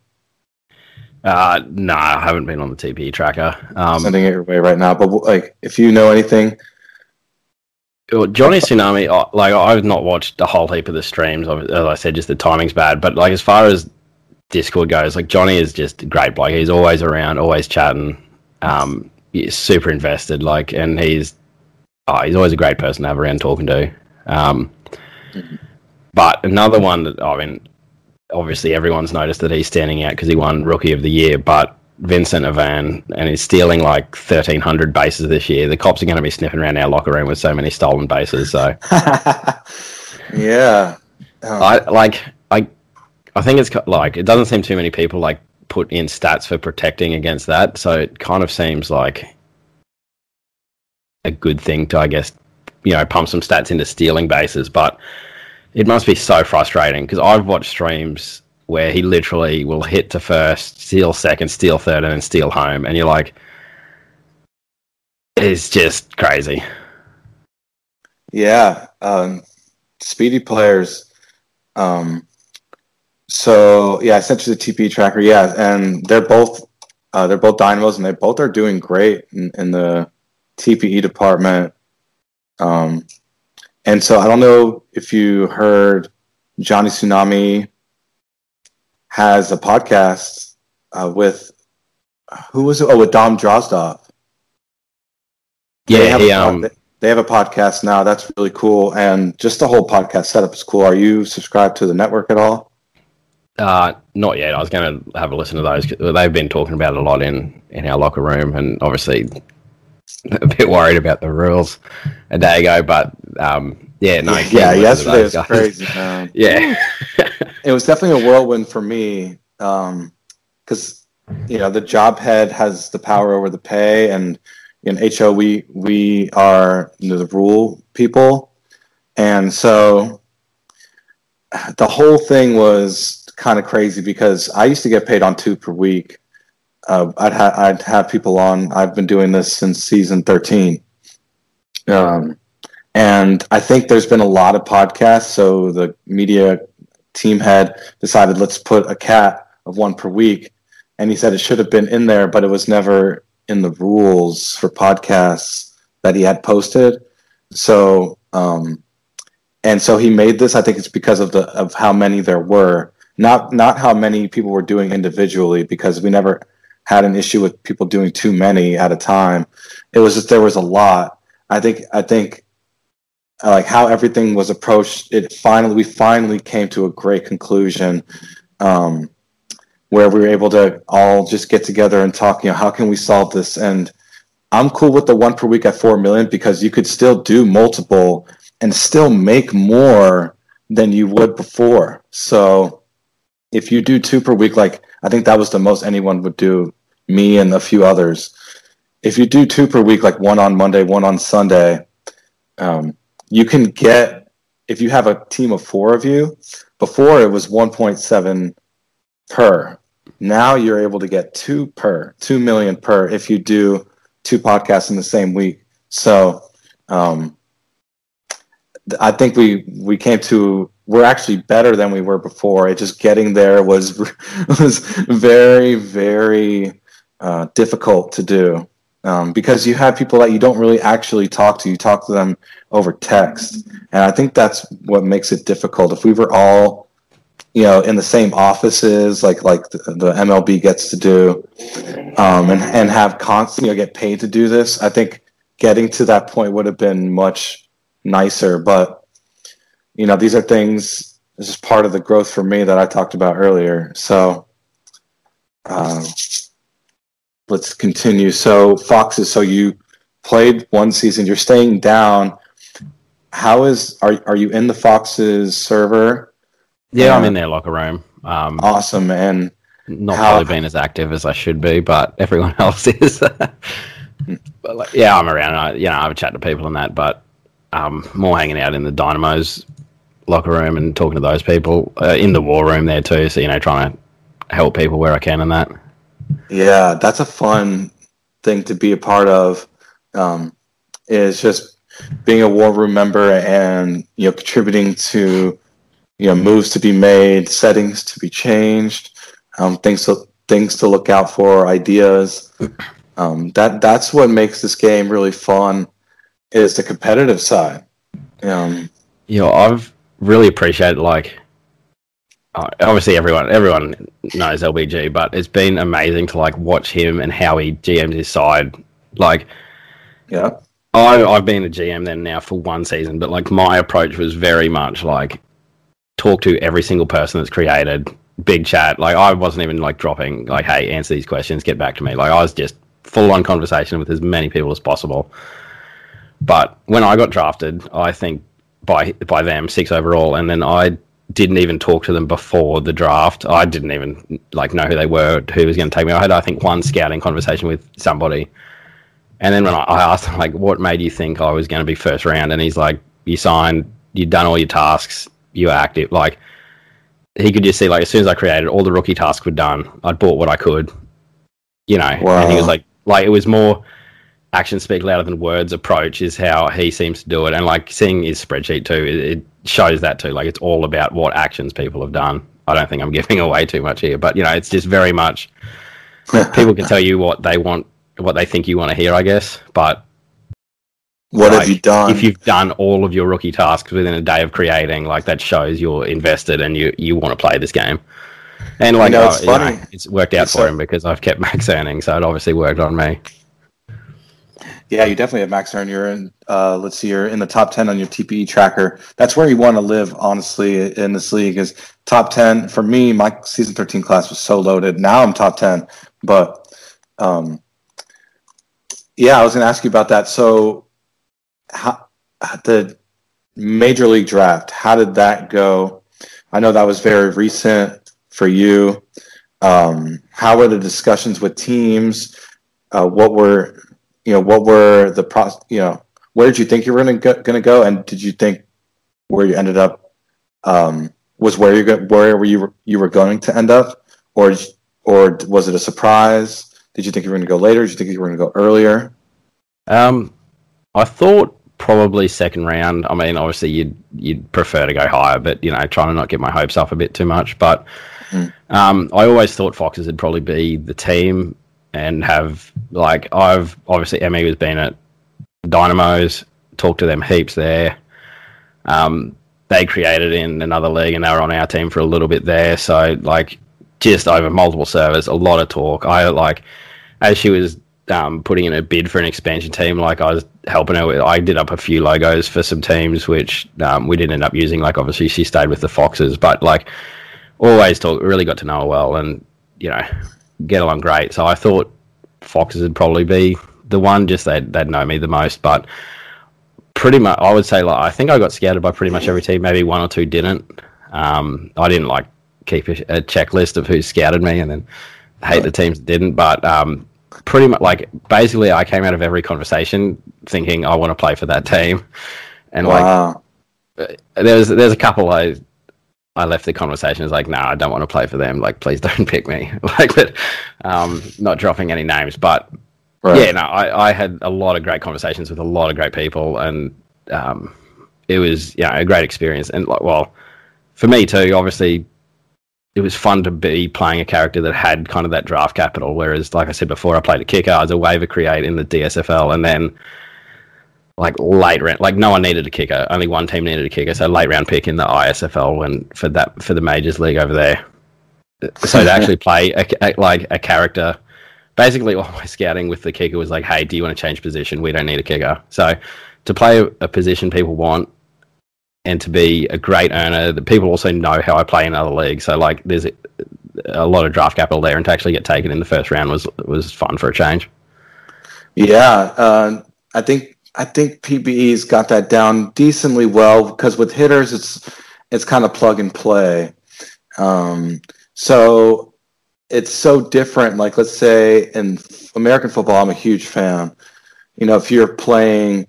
Uh, no, I haven't been on the TPE tracker. Um, Sending it your way right now, but like, if you know anything, Johnny Tsunami, like I've not watched a whole heap of the streams. As I said, just the timing's bad. But like as far as Discord goes, like Johnny is just a great. Like he's always around, always chatting. Um, he's super invested. Like, and he's oh, he's always a great person to have around talking to. Um, but another one that I mean, obviously everyone's noticed that he's standing out because he won Rookie of the Year, but Vincent Avan and he's stealing like 1,300 bases this year. The cops are going to be sniffing around our locker room with so many stolen bases. So, yeah, um, I like I I think it's like it doesn't seem too many people like put in stats for protecting against that. So it kind of seems like a good thing to I guess you know pump some stats into stealing bases, but it must be so frustrating because I've watched streams where he literally will hit to first, steal second, steal third, and then steal home, and you're like, it's just crazy. Yeah, um, speedy players. Um, so yeah, I sent you the TP tracker. Yeah, and they're both uh, they're both dynamos, and they both are doing great in, in the TPE department. Um, and so I don't know if you heard Johnny Tsunami has a podcast uh, with who was it? Oh, with Dom Drozdov. Yeah, they have, he, a, um, they have a podcast now. That's really cool, and just the whole podcast setup is cool. Are you subscribed to the network at all? Uh, not yet. I was going to have a listen to those. They've been talking about it a lot in in our locker room, and obviously a bit worried about the rules a day ago. But um, yeah, no, yeah, yesterday was guys. crazy, man. yeah, it was definitely a whirlwind for me because um, you know the job head has the power over the pay, and in HO we we are you know, the rule people, and so the whole thing was kind of crazy because I used to get paid on two per week. Uh, I'd ha- I'd have people on. I've been doing this since season thirteen. Um, and I think there's been a lot of podcasts. So the media team had decided let's put a cat of one per week. And he said it should have been in there, but it was never in the rules for podcasts that he had posted. So, um, and so he made this. I think it's because of the of how many there were, not not how many people were doing individually, because we never had an issue with people doing too many at a time. It was just there was a lot. I think I think uh, like how everything was approached. It finally, we finally came to a great conclusion, um, where we were able to all just get together and talk. You know, how can we solve this? And I'm cool with the one per week at four million because you could still do multiple and still make more than you would before. So if you do two per week, like I think that was the most anyone would do, me and a few others. If you do two per week, like one on Monday, one on Sunday, um, you can get if you have a team of four of you. Before it was 1.7 per. Now you're able to get two per, two million per if you do two podcasts in the same week. So um, I think we we came to we're actually better than we were before. It just getting there was was very very uh, difficult to do um, because you have people that you don't really actually talk to. You talk to them over text, and I think that's what makes it difficult. If we were all you know in the same offices like like the, the MLB gets to do um, and and have constant you know get paid to do this I think getting to that point would have been much nicer. But you know, these are things. This is part of the growth for me that I talked about earlier. So uh, let's continue. So Foxes. So you played one season. You're staying down. How is are are you in the Foxes server? Yeah, I'm in their locker room. Um, awesome, and not how, probably been as active as I should be, but everyone else is. but like, yeah, I'm around. I, you know, I have a chat to people and that, but um, more hanging out in the Dynamos locker room and talking to those people uh, in the war room there too. So you know, trying to help people where I can and that. Yeah, that's a fun thing to be a part of. Um, is just being a war room member and you know contributing to you know moves to be made, settings to be changed, um, things to things to look out for, ideas. Um, that that's what makes this game really fun is the competitive side. Um, you know, I've really appreciated like Uh, obviously everyone everyone knows LBG, but it's been amazing to like watch him and how he GMs his side. Like, yeah, I I've been a GM then now for one season, but like my approach was very much like talk to every single person that's created big chat. Like I wasn't even like dropping like, hey, answer these questions, get back to me. Like I was just full on conversation with as many people as possible. But when I got drafted, I think by by them six overall, and then I didn't even talk to them before the draft. I didn't even like know who they were, who was going to take me. I had I think one scouting conversation with somebody, and then when I, I asked him like, "What made you think I was going to be first round?" and he's like, "You signed, you'd done all your tasks, you were active." Like he could just see like as soon as I created all the rookie tasks were done, I'd bought what I could, you know. Wow. And he was like, like it was more actions speak louder than words approach is how he seems to do it. And like seeing his spreadsheet too, it, it shows that too. Like it's all about what actions people have done. I don't think I'm giving away too much here, but you know, it's just very much people can tell you what they want, what they think you want to hear, I guess. But what like, have you done? If you've done all of your rookie tasks within a day of creating, like that shows you're invested and you you want to play this game. And like, you know, it's, oh, funny. You know, it's worked out it's for him because I've kept max earning, so it obviously worked on me. Yeah, you definitely have max earn. You're in, uh, let's see, you're in the top 10 on your TPE tracker. That's where you want to live, honestly, in this league is top 10. For me, my season 13 class was so loaded. Now I'm top 10. But um, yeah, I was going to ask you about that. So, how, the major league draft, how did that go? I know that was very recent for you. Um, how were the discussions with teams? Uh, what were you know, what were the pro, you know, where did you think you were going to go, and did you think where you ended up um, was where you go, where you were, you were going to end up, or or was it a surprise? Did you think you were going to go later? Did you think you were going to go earlier? Um, I thought probably second round. I mean, obviously you'd you'd prefer to go higher, but you know, trying to not get my hopes up a bit too much. But mm. um, I always thought Foxes would probably be the team and have like I've obviously Emmy has been at Dynamos, talked to them heaps there. Um, they created in another league and they were on our team for a little bit there. So like just over multiple servers, a lot of talk. I like as she was um, putting in a bid for an expansion team, like I was helping her with. I did up a few logos for some teams, which um, we didn't end up using. Like obviously she stayed with the Foxes, but like always talk. Really got to know her well, and you know get along great. So I thought Foxes would probably be the one, just they'd, they'd know me the most. But pretty much, I would say, like I think I got scouted by pretty much every team. Maybe one or two didn't. Um, I didn't like keep a, a, checklist of who scouted me, and then hate the teams that didn't. But um, pretty much, like basically, I came out of every conversation thinking I want to play for that team, and wow. like there's there's a couple I I left the conversation as like, nah, I don't want to play for them. Like, please don't pick me. like, but um, not dropping any names, but right. yeah, no, I, I had a lot of great conversations with a lot of great people, and um, it was yeah a great experience. And like, well, for me too, obviously, it was fun to be playing a character that had kind of that draft capital. Whereas, like I said before, I played a kicker, I was a waiver create in the DSFL, and then like late round, like no one needed a kicker. Only one team needed a kicker, so late round pick in the ISFL when for that for the majors league over there. So to actually play a, a, like a character, basically all my scouting with the kicker was like, hey, do you want to change position? We don't need a kicker. So to play a, a position people want and to be a great earner, the people also know how I play in other leagues. So like there's a, a lot of draft capital there, and to actually get taken in the first round was was fun for a change. Yeah, uh, I think I think PBE's got that down decently well because with hitters, it's it's kind of plug and play. Um, so it's so different. Like let's say in American football, I'm a huge fan. You know, if you're playing,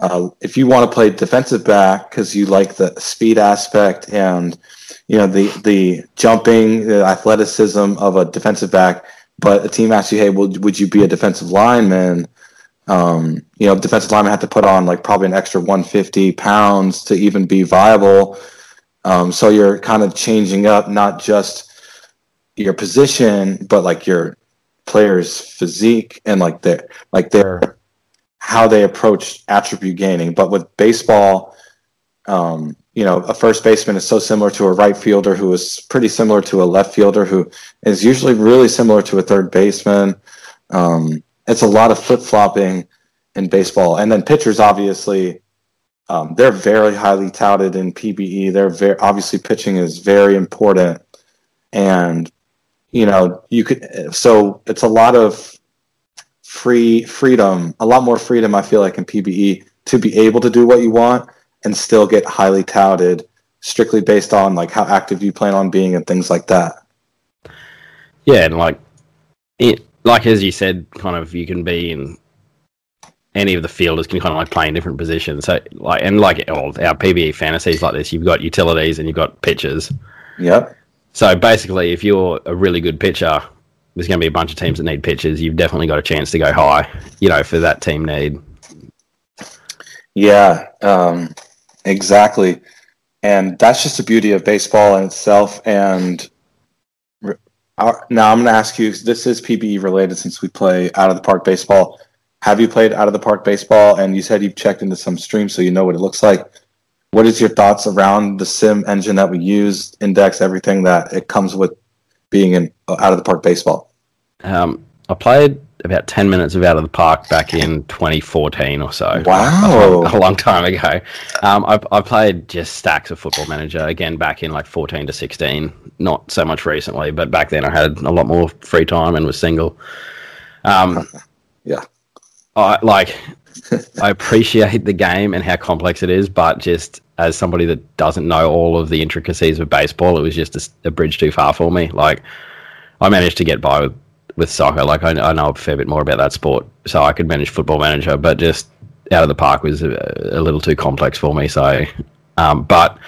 uh, if you want to play defensive back because you like the speed aspect and you know the the jumping, the athleticism of a defensive back, but a team asks you, hey, well, would you be a defensive lineman? Um, you know, defensive linemen have to put on like probably an extra 150 pounds to even be viable. Um, so you're kind of changing up not just your position, but like your player's physique and like their like their how they approach attribute gaining. But with baseball, um, you know, a first baseman is so similar to a right fielder who is pretty similar to a left fielder who is usually really similar to a third baseman. Um, it's a lot of flip flopping in baseball. And then pitchers, obviously, um, they're very highly touted in PBE. They're very obviously pitching is very important, and you know you could. So it's a lot of free freedom, a lot more freedom. I feel like in PBE to be able to do what you want and still get highly touted, strictly based on like how active you plan on being and things like that. Yeah, and like it like as you said, kind of you can be in any of the fielders can kind of like play in different positions. So like and like all our PBE fantasies like this, you've got utilities and you've got pitchers. Yep. So basically, if you're a really good pitcher, there's going to be a bunch of teams that need pitchers. You've definitely got a chance to go high, you know, for that team need. Yeah, um, exactly. And that's just the beauty of baseball in itself. And now I'm going to ask you. This is PBE related since we play out of the park baseball. Have you played out of the park baseball? And you said you've checked into some streams, so you know what it looks like. What is your thoughts around the sim engine that we use, index, everything that it comes with being in out of the park baseball? Um, I played about 10 minutes of Out of the Park back in 2014 or so. Wow. A, long time ago. Um, I, I, played just stacks of Football Manager, again, back in like 14 to 16. Not so much recently, but back then I had a lot more free time and was single. Um, yeah. I like, I appreciate the game and how complex it is, but just as somebody that doesn't know all of the intricacies of baseball, it was just a, a bridge too far for me. Like, I managed to get by with with soccer. Like I, I, know a fair bit more about that sport, so I could manage Football Manager, but just out of the park was a, a little too complex for me. So, um, but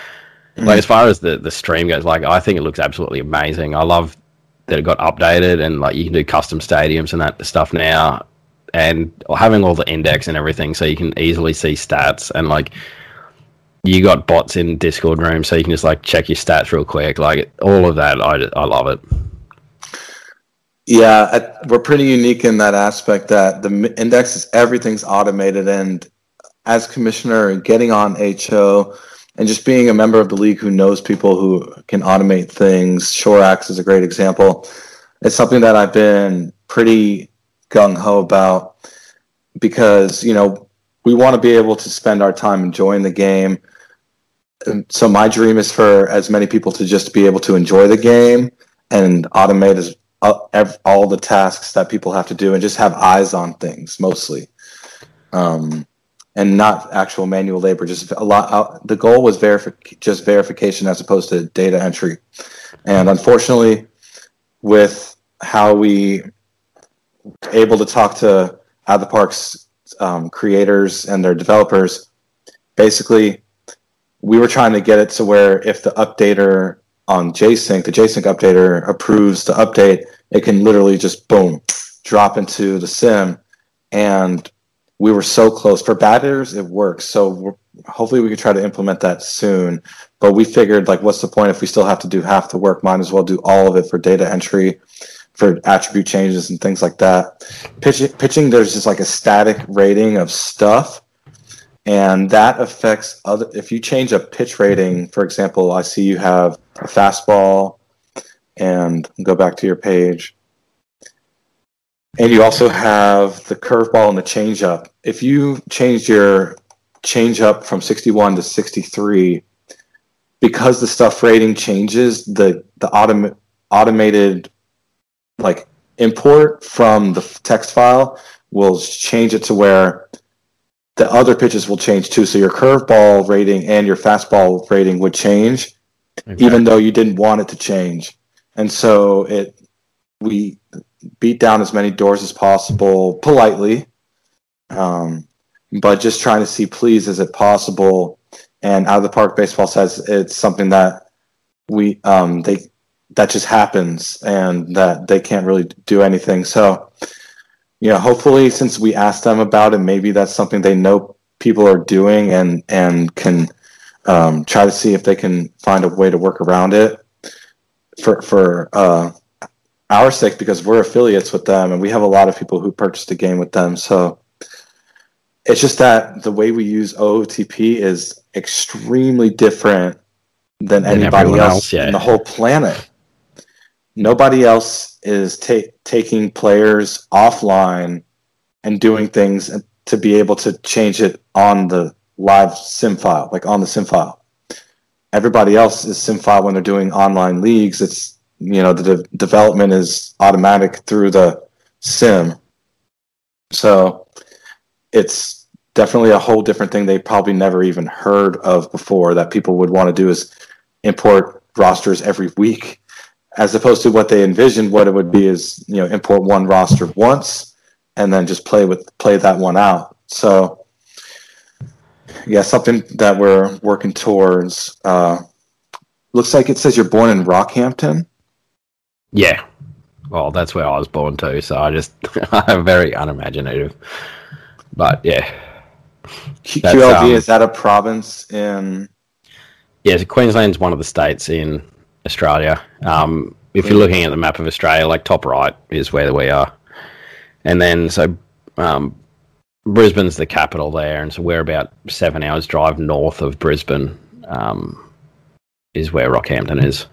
like as far as the the stream goes, like I think it looks absolutely amazing. I love that it got updated and like you can do custom stadiums and that stuff now, and having all the index and everything, so you can easily see stats and like you got bots in Discord room, so you can just like check your stats real quick. Like all of that, I I love it. Yeah, I, we're pretty unique in that aspect that the index is everything's automated, and as commissioner, getting on HO and just being a member of the league who knows people who can automate things. Shorax is a great example. It's something that I've been pretty gung ho about because you know we want to be able to spend our time enjoying the game. And so my dream is for as many people to just be able to enjoy the game and automate as all the tasks that people have to do and just have eyes on things mostly. Um, and not actual manual labor. Just a lot. Uh, the goal was verifi- just verification as opposed to data entry. And unfortunately, with how we able to talk to Out the Parks um, creators and their developers, basically, we were trying to get it to where if the updater on Jcink, the Jcink updater approves the update, it can literally just boom drop into the sim. And we were so close. For batters, it works. So hopefully we could try to implement that soon. But we figured, like, what's the point if we still have to do half the work? Might as well do all of it for data entry, for attribute changes and things like that. Pitching, pitching there's just like a static rating of stuff. And that affects other. If you change a pitch rating, for example, I see you have a fastball, and go back to your page and you also have the curveball and the changeup. If you change your changeup from 61 to 63, because the stuff rating changes, the the autom- automated like import from the text file will change it to where the other pitches will change too. So your curveball rating and your fastball rating would change, okay. even though you didn't want it to change. And so it we beat down as many doors as possible politely, um, but just trying to see please is it possible. And out of the park baseball says it's something that we um, they that just happens and that they can't really do anything. So you know, hopefully since we asked them about it, maybe that's something they know people are doing and and can um, try to see if they can find a way to work around it for for uh, our sake because we're affiliates with them and we have a lot of people who purchased a game with them. So it's just that the way we use OOTP is extremely different than, than anybody else, else yeah. in the whole planet. Nobody else is ta- taking players offline and doing things to be able to change it on the live sim file, like on the sim file. Everybody else is sim file when they're doing online leagues. It's you know the de- development is automatic through the sim so it's definitely a whole different thing they probably never even heard of before that people would want to do is import rosters every week as opposed to what they envisioned what it would be is you know import one roster once and then just play with play that one out so yeah something that we're working towards uh, looks like it says you're born in rockhampton yeah. Well, that's where I was born too, so I just I'm very unimaginative. But yeah. QLD um, is that a province in Yeah, so Queensland's one of the states in Australia. Um, if you're looking at the map of Australia, like top right is where we are. And then so um, Brisbane's the capital there, and so we're about seven hours drive north of Brisbane. Um, is where Rockhampton is.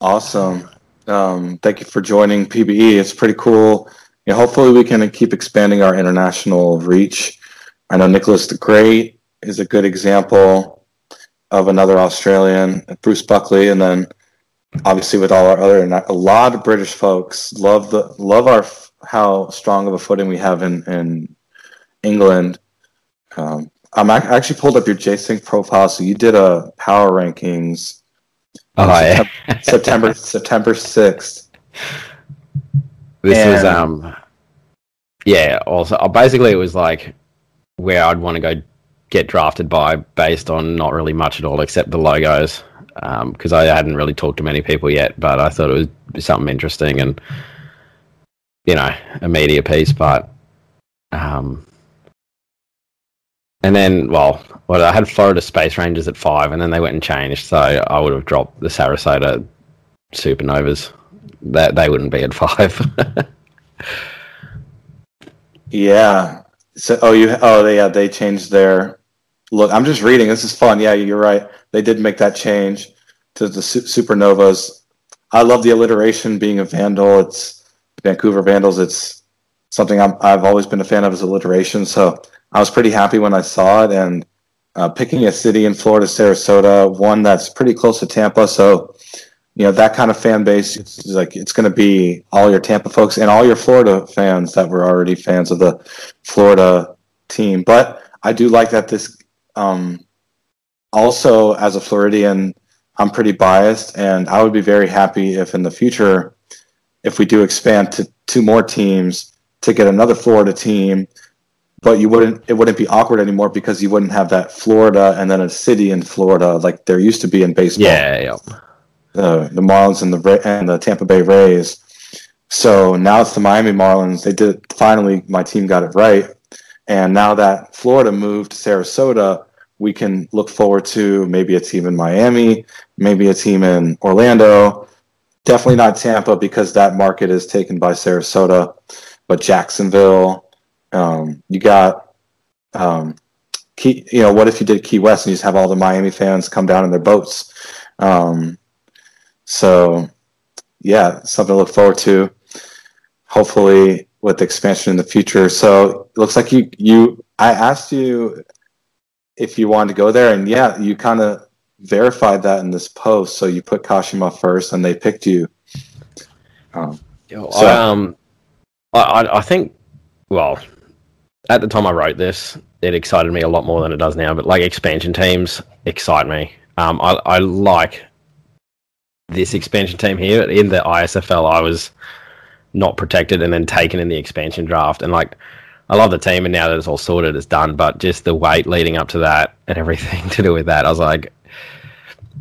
Awesome. Um, thank you for joining PBE. It's pretty cool. You know, hopefully, we can keep expanding our international reach. I know Nicholas the Great is a good example of another Australian, Bruce Buckley, and then obviously with all our other and a lot of British folks love the love our how strong of a footing we have in in England. Um, I'm I actually pulled up your Jcink profile, so you did a power rankings Oh, September, yeah. September September sixth. This and, was um, yeah. Also, uh, basically, it was like where I'd want to go get drafted by, based on not really much at all except the logos, because um, I hadn't really talked to many people yet. But I thought it was something interesting and you know a media piece, but um, and then, well, well, I had Florida Space Rangers at five, and then they went and changed, so I would have dropped the Sarasota Supernovas. That they wouldn't be at five. yeah. So, oh, you, oh, yeah, they changed their look. I'm just reading. This is fun. Yeah, you're right. They did make that change to the su- Supernovas. I love the alliteration being a Vandal. It's Vancouver Vandals. It's something i have always been a fan of is alliteration. So I was pretty happy when I saw it, and uh, picking a city in Florida, Sarasota, one that's pretty close to Tampa, so you know that kind of fan base. It's like it's going to be all your Tampa folks and all your Florida fans that were already fans of the Florida team. But I do like that this. Um, also, as a Floridian, I'm pretty biased, and I would be very happy if in the future, if we do expand to two more teams, to get another Florida team. But you wouldn't. It wouldn't be awkward anymore because you wouldn't have that Florida and then a city in Florida like there used to be in baseball. Yeah, yeah. The the Marlins and the and the Tampa Bay Rays. So now it's the Miami Marlins. They did finally. My team got it right, and now that Florida moved to Sarasota, we can look forward to maybe a team in Miami, maybe a team in Orlando. Definitely not Tampa because that market is taken by Sarasota, but Jacksonville. Um, you got, um, Key, you know, what if you did Key West and you just have all the Miami fans come down in their boats? Um, so, yeah, something to look forward to. Hopefully, with expansion in the future. So, it looks like you you. I asked you if you wanted to go there, and yeah, you kind of verified that in this post. So you put Kashima first, and they picked you. Um, so, um, I, I think, well, at the time I wrote this, it excited me a lot more than it does now. But like expansion teams excite me. Um, I, I like this expansion team here in the ISFL. I was not protected and then taken in the expansion draft, and like I love the team, and now that it's all sorted, it's done. But just the wait leading up to that and everything to do with that, I was like,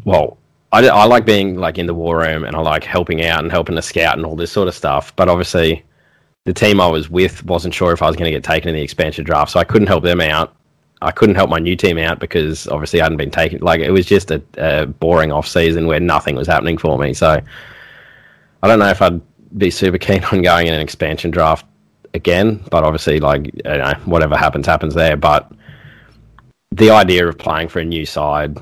well, I, I like being like in the war room, and I like helping out and helping the scout and all this sort of stuff. But obviously, the team I was with wasn't sure if I was going to get taken in the expansion draft, so I couldn't help them out. I couldn't help my new team out because obviously I hadn't been taken. Like it was just a, a boring off season where nothing was happening for me. So I don't know if I'd be super keen on going in an expansion draft again, but obviously, like you know, whatever happens, happens there. But the idea of playing for a new side,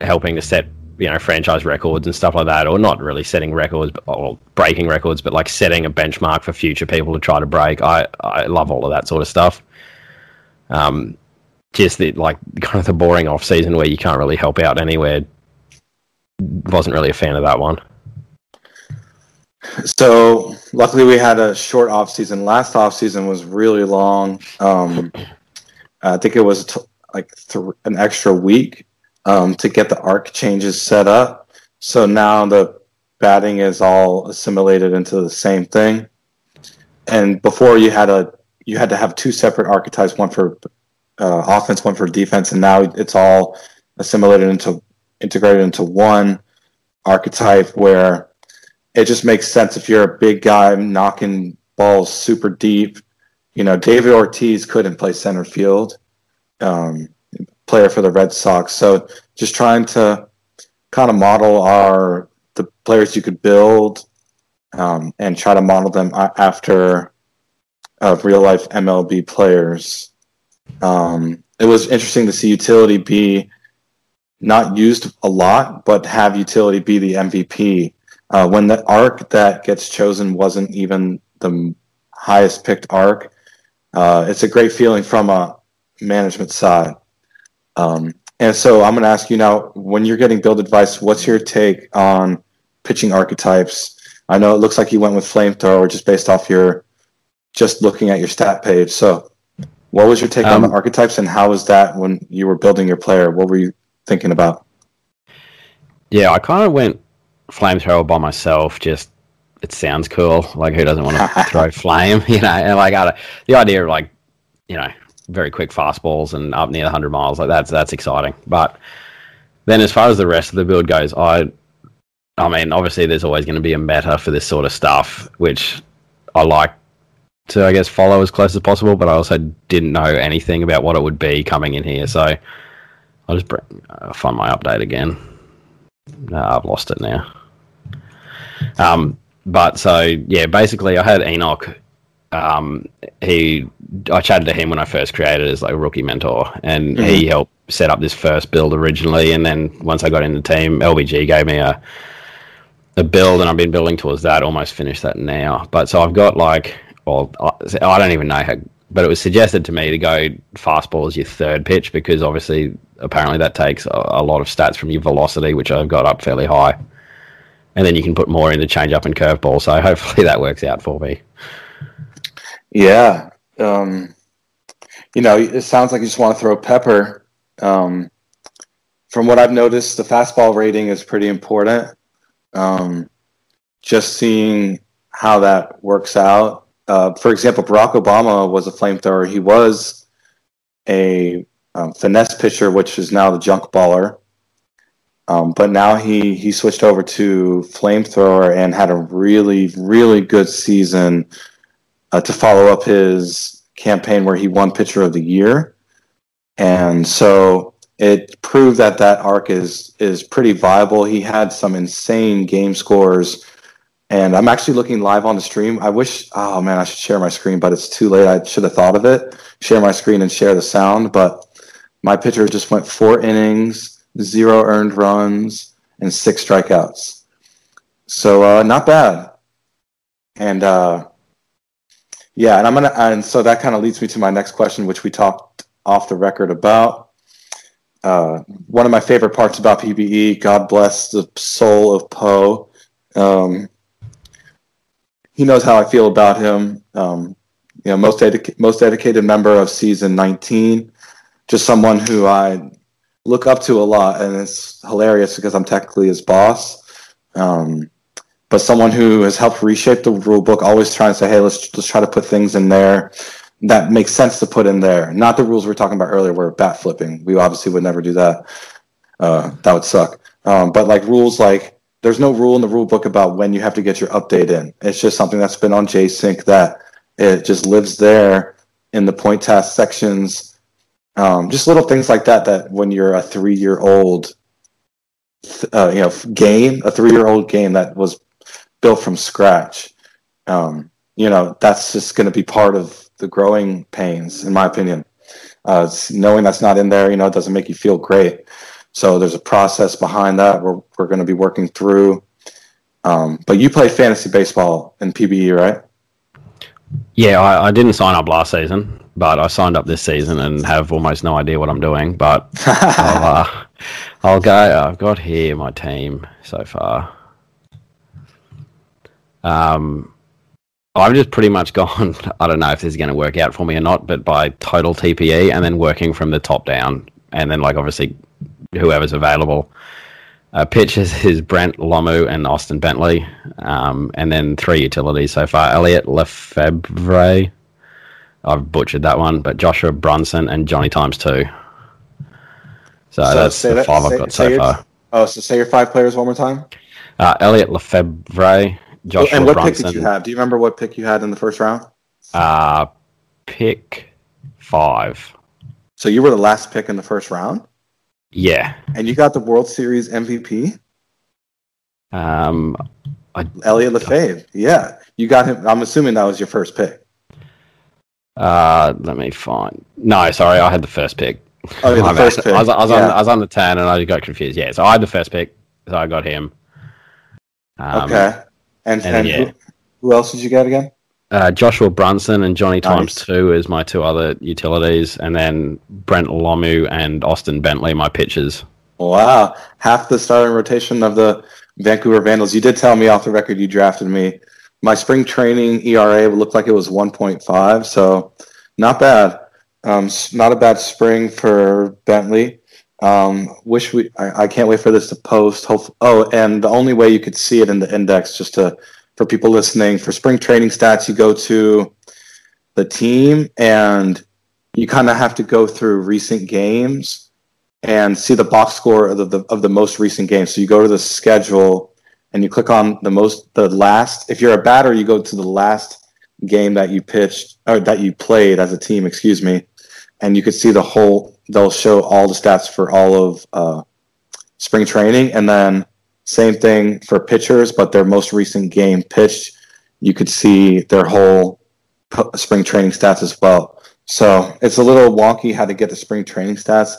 helping to set you know franchise records and stuff like that, or not really setting records or breaking records, but like setting a benchmark for future people to try to break. I I love all of that sort of stuff. Um, just the like kind of the boring off season where you can't really help out anywhere. Wasn't really a fan of that one. So luckily we had a short off season. Last off season was really long. Um, I think it was t- like th- an extra week um, to get the arc changes set up. So now the batting is all assimilated into the same thing. And before you had a you had to have two separate archetypes, one for uh, offense, one for defense, and now it's all assimilated into integrated into one archetype where it just makes sense if you're a big guy knocking balls super deep. You know, David Ortiz couldn't play center field, um, player for the Red Sox. So just trying to kind of model our the players you could build um, and try to model them after uh, real life MLB players. Um, it was interesting to see utility be not used a lot, but have utility be the MVP uh, when the arc that gets chosen wasn't even the highest picked arc, uh, it's a great feeling from a management side. Um, and so I'm going to ask you now, when you're getting build advice, what's your take on pitching archetypes? I know it looks like you went with flamethrower just based off your just looking at your stat page. So, what was your take um, on the um, archetypes, and how was that when you were building your player? What were you thinking about? Yeah, I kind of went flamethrower by myself just it sounds cool. Like who doesn't want to throw flame? You know, and like I, the idea of like you know very quick fastballs and up near 100 miles like that's that's exciting. But then as far as the rest of the build goes, I I mean obviously there's always going to be a meta for this sort of stuff, which I like to I guess follow as close as possible. But I also didn't know anything about what it would be coming in here, so I'll just bring, uh, find my update again. No, I've lost it now. Um, but so yeah, basically, I had Enoch. Um, he, I chatted to him when I first created as like a rookie mentor, and mm-hmm. he helped set up this first build originally. And then once I got in the team, LBG gave me a a build, and I've been building towards that. Almost finished that now. But so I've got like, well, I don't even know how, but it was suggested to me to go fastball as your third pitch because obviously, apparently, that takes a, a lot of stats from your velocity, which I've got up fairly high and then you can put more in the change up and curveball. So hopefully that works out for me. Yeah. Um, you know, it sounds like you just want to throw pepper. Um, from what I've noticed, the fastball rating is pretty important. Um, just seeing how that works out. Uh, for example, Barack Obama was a flamethrower. He was a um, finesse pitcher, which is now the junk baller. Um, but now he he switched over to flamethrower and had a really really good season uh, to follow up his campaign where he won pitcher of the year, and so it proved that that arc is is pretty viable. He had some insane game scores, and I'm actually looking live on the stream. I wish, oh man, I should share my screen, but it's too late. I should have thought of it. Share my screen and share the sound, but my pitcher just went four innings zero earned runs, and six strikeouts. So uh, not bad. And uh, yeah, and I'm gonna, and so that kind of leads me to my next question, which we talked off the record about. Uh, one of my favorite parts about PBE, God bless the soul of Poe. Um, he knows how I feel about him. Um, you know, most most dedicated member of season 19. Just someone who I look up to a lot, and it's hilarious because I'm technically his boss. Um, but someone who has helped reshape the rule book, always trying to say, "Hey, let's let's try to put things in there that makes sense to put in there." Not the rules we are talking about earlier, where bat flipping. We obviously would never do that. Uh, that would suck. Um, but like rules like there's no rule in the rule book about when you have to get your update in. It's just something that's been on Jcink that it just lives there in the point task sections um, just little things like that. That when you're a three year old, uh, you know, game, a three year old game that was built from scratch, um, you know, that's just going to be part of the growing pains, in my opinion. Uh, knowing that's not in there, you know, it doesn't make you feel great. So there's a process behind that we're, we're going to be working through. Um, but you play fantasy baseball in PBE, right? Yeah, I, I, didn't sign up last season, but I signed up this season and have almost no idea what I'm doing. But I'll, uh, I'll go. I've got here my team so far. Um, I've just pretty much gone. I don't know if this is going to work out for me or not, but by total TPE and then working from the top down, and then like obviously whoever's available. Uh, pitches is Brent Lomu and Austin Bentley, um, and then three utilities so far: Elliot Lefebvre. I've butchered that one, but Joshua Brunson and Johnny Times two. So, so that's the that, five say, I've got so far. Oh, so say your five players one more time. Uh, Elliot Lefebvre, Joshua And what Brunson. pick did you have? Do you remember what pick you had in the first round? Uh, pick five. So you were the last pick in the first round. Yeah. And you got the World Series MVP? Um, I, Elliot Lefebvre. Yeah. You got him. I'm assuming that was your first pick. Uh, let me find. No, sorry, I had the first pick. Oh, the first pick. I was, I, was yeah. on, I was on the 10 and I got confused. Yeah, so I had the first pick, so I got him. Um, okay. And, and, and yeah. who, who, else did you get again? Uh, Joshua Brunson and Johnny Times nice. 2 is my two other utilities, and then Brent Lomu and Austin Bentley, my pitchers. Wow. Half the starting rotation of the Vancouver Vandals. You did tell me off the record you drafted me. My spring training ERA looked like it was 1.5, so not bad. Um, not a bad spring for Bentley. Um, wish we. I, I, can't wait for this to post. Hope, oh, and the only way you could see it in the index, just to for people listening, for spring training stats, you go to the team and you kind of have to go through recent games and see the box score of the, the, of the most recent games. So you go to the schedule and you click on the most the last. If you're a batter, you go to the last game that you pitched or that you played as a team. Excuse me, and you could see the whole. They'll show all the stats for all of uh, spring training, and then same thing for pitchers, but their most recent game pitched, you could see their whole spring training stats as well. So it's a little wonky how to get the spring training stats.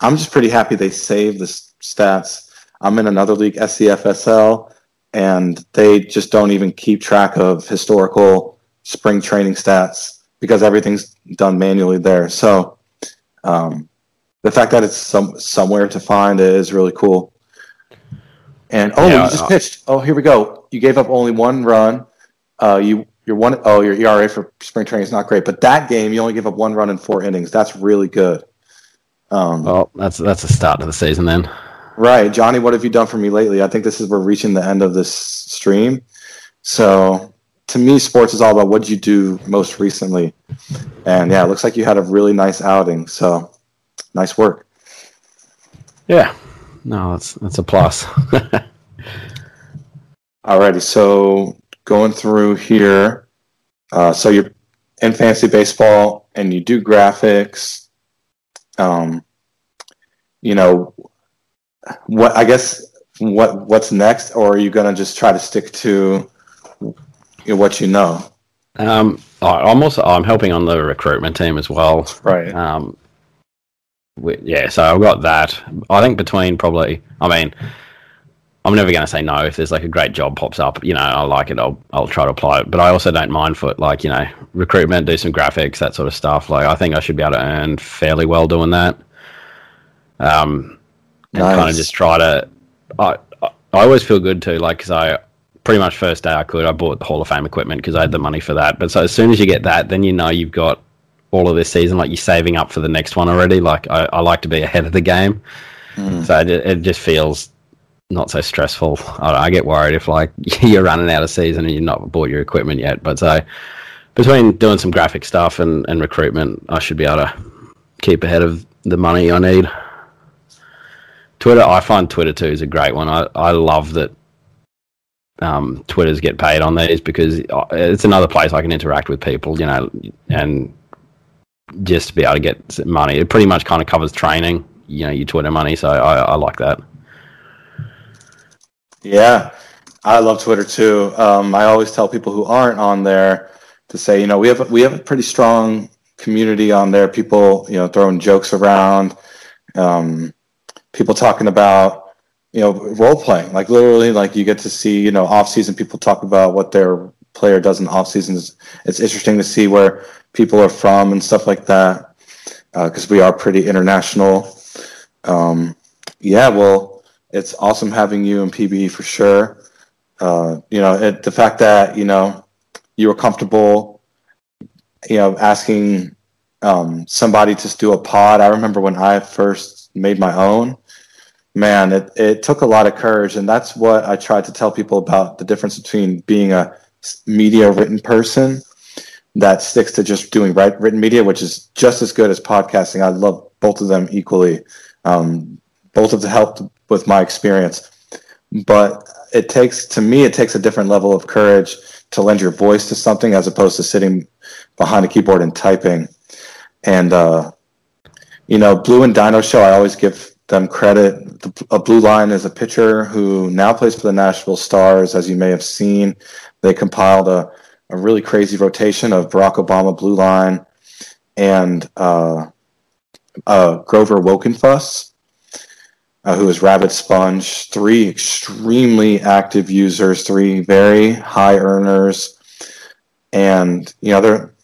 I'm just pretty happy they saved the stats. I'm in another league, SCFSL, and they just don't even keep track of historical spring training stats because everything's done manually there. So um, the fact that it's some somewhere to find is really cool. And oh, yeah, you just uh, pitched. Oh, here we go. You gave up only one run. Uh, you your one oh your ERA for spring training is not great, but that game you only give up one run in four innings. That's really good. Um, well, that's that's a start to the season then. Right, Johnny. What have you done for me lately? I think this is we're reaching the end of this stream. So to me, sports is all about what you do most recently. And yeah, it looks like you had a really nice outing. So nice work. Yeah, no, that's that's a plus. Alrighty, so going through here, uh, so you're in fantasy baseball and you do graphics. Um, you know, what I guess what what's next, or are you gonna just try to stick to what you know? Um, I'm also I'm helping on the recruitment team as well. Right. Um, we, yeah, so I've got that. I think between probably, I mean, I'm never going to say no if there's like a great job pops up. You know, I like it. I'll I'll try to apply it. But I also don't mind for like you know recruitment, do some graphics, that sort of stuff. Like I think I should be able to earn fairly well doing that. Um, and nice. kind of just try to. I I always feel good too, like because I pretty much first day I could, I bought the Hall of Fame equipment because I had the money for that. But so as soon as you get that, then you know you've got all of this season, like you're saving up for the next one already. Like I, I like to be ahead of the game, mm. so it, it, just feels not so stressful. I, I, get worried if like you're running out of season and you're not bought your equipment yet. But so between doing some graphic stuff and, and recruitment, I should be able to keep ahead of the money I need. Twitter, I find Twitter too is a great one. I, I love that um, Twitters get paid on these because uh, it's another place I can interact with people, you know, and just to be able to get money. It pretty much kind of covers training, you know, your Twitter money. So I, I like that. Yeah, I love Twitter too. Um, I always tell people who aren't on there to say, you know, we have we have a pretty strong community on there. People, you know, throwing jokes around. Um, people talking about you know role playing. Like literally like you get to see you know off season people talk about what their player does in off seasons it's interesting to see where people are from and stuff like that because uh, we are pretty international. Um, yeah well it's awesome having you in pbe for sure. Uh, you know it, the fact that you know you were comfortable you know asking um, somebody to do a pod i remember when i first made my own man, it, it took a lot of courage. And that's what I tried to tell people about the difference between being a media written person that sticks to just doing write, written media, which is just as good as podcasting. I love both of them equally. Um, both of them helped with my experience. But it takes, to me, it takes a different level of courage to lend your voice to something as opposed to sitting behind a keyboard and typing. And, uh, you know, Blue and Dino Show, I always give them credit. The, a blue line is a pitcher who now plays for the Nashville Stars. As you may have seen, they compiled a, a really crazy rotation of Barack Obama blue line and uh, uh, Grover Wokenfuss, uh, who is Rabbit Sponge. Three extremely active users, three very high earners, and you know they're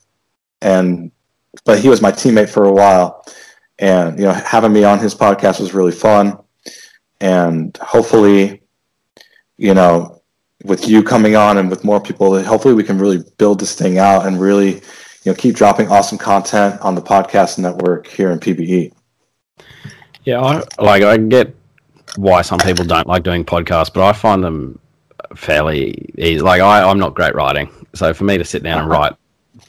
and but he was my teammate for a while and you know having me on his podcast was really fun. And hopefully you know with you coming on and with more people hopefully we can really build this thing out and really you know keep dropping awesome content on the podcast network here in pbe yeah I, like i get why some people don't like doing podcasts but i find them fairly easy. Like I, i'm not great writing. So for me to sit down and write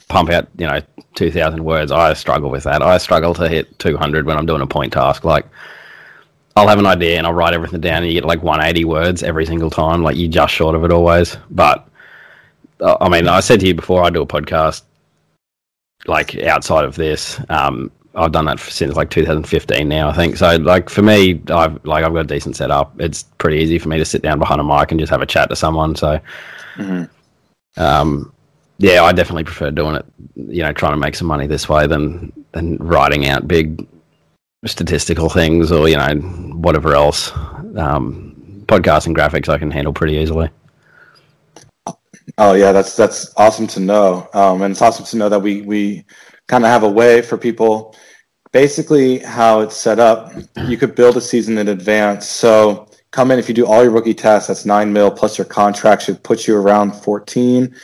pump out, you know, 2,000 words. I struggle with that. I struggle to hit 200 when I'm doing a point task. Like, I'll have an idea and I'll write everything down and you get like 180 words every single time. Like, you're just short of it always. But, uh, I mean, I said to you before I do a podcast, like, outside of this, um, I've done that since like 2015 now, I think. So, like for me, I've like I've got a decent setup. It's pretty easy for me to sit down behind a mic and just have a chat to someone. So, mm-hmm. um, yeah, I definitely prefer doing it. You know, trying to make some money this way than than writing out big statistical things or you know whatever else. Um, podcasts and graphics I can handle pretty easily. Oh yeah, that's that's awesome to know, um, and it's awesome to know that we we kind of have a way for people. Basically, how it's set up, you could build a season in advance. So come in if you do all your rookie tests. That's nine mil plus your contract should put you around fourteen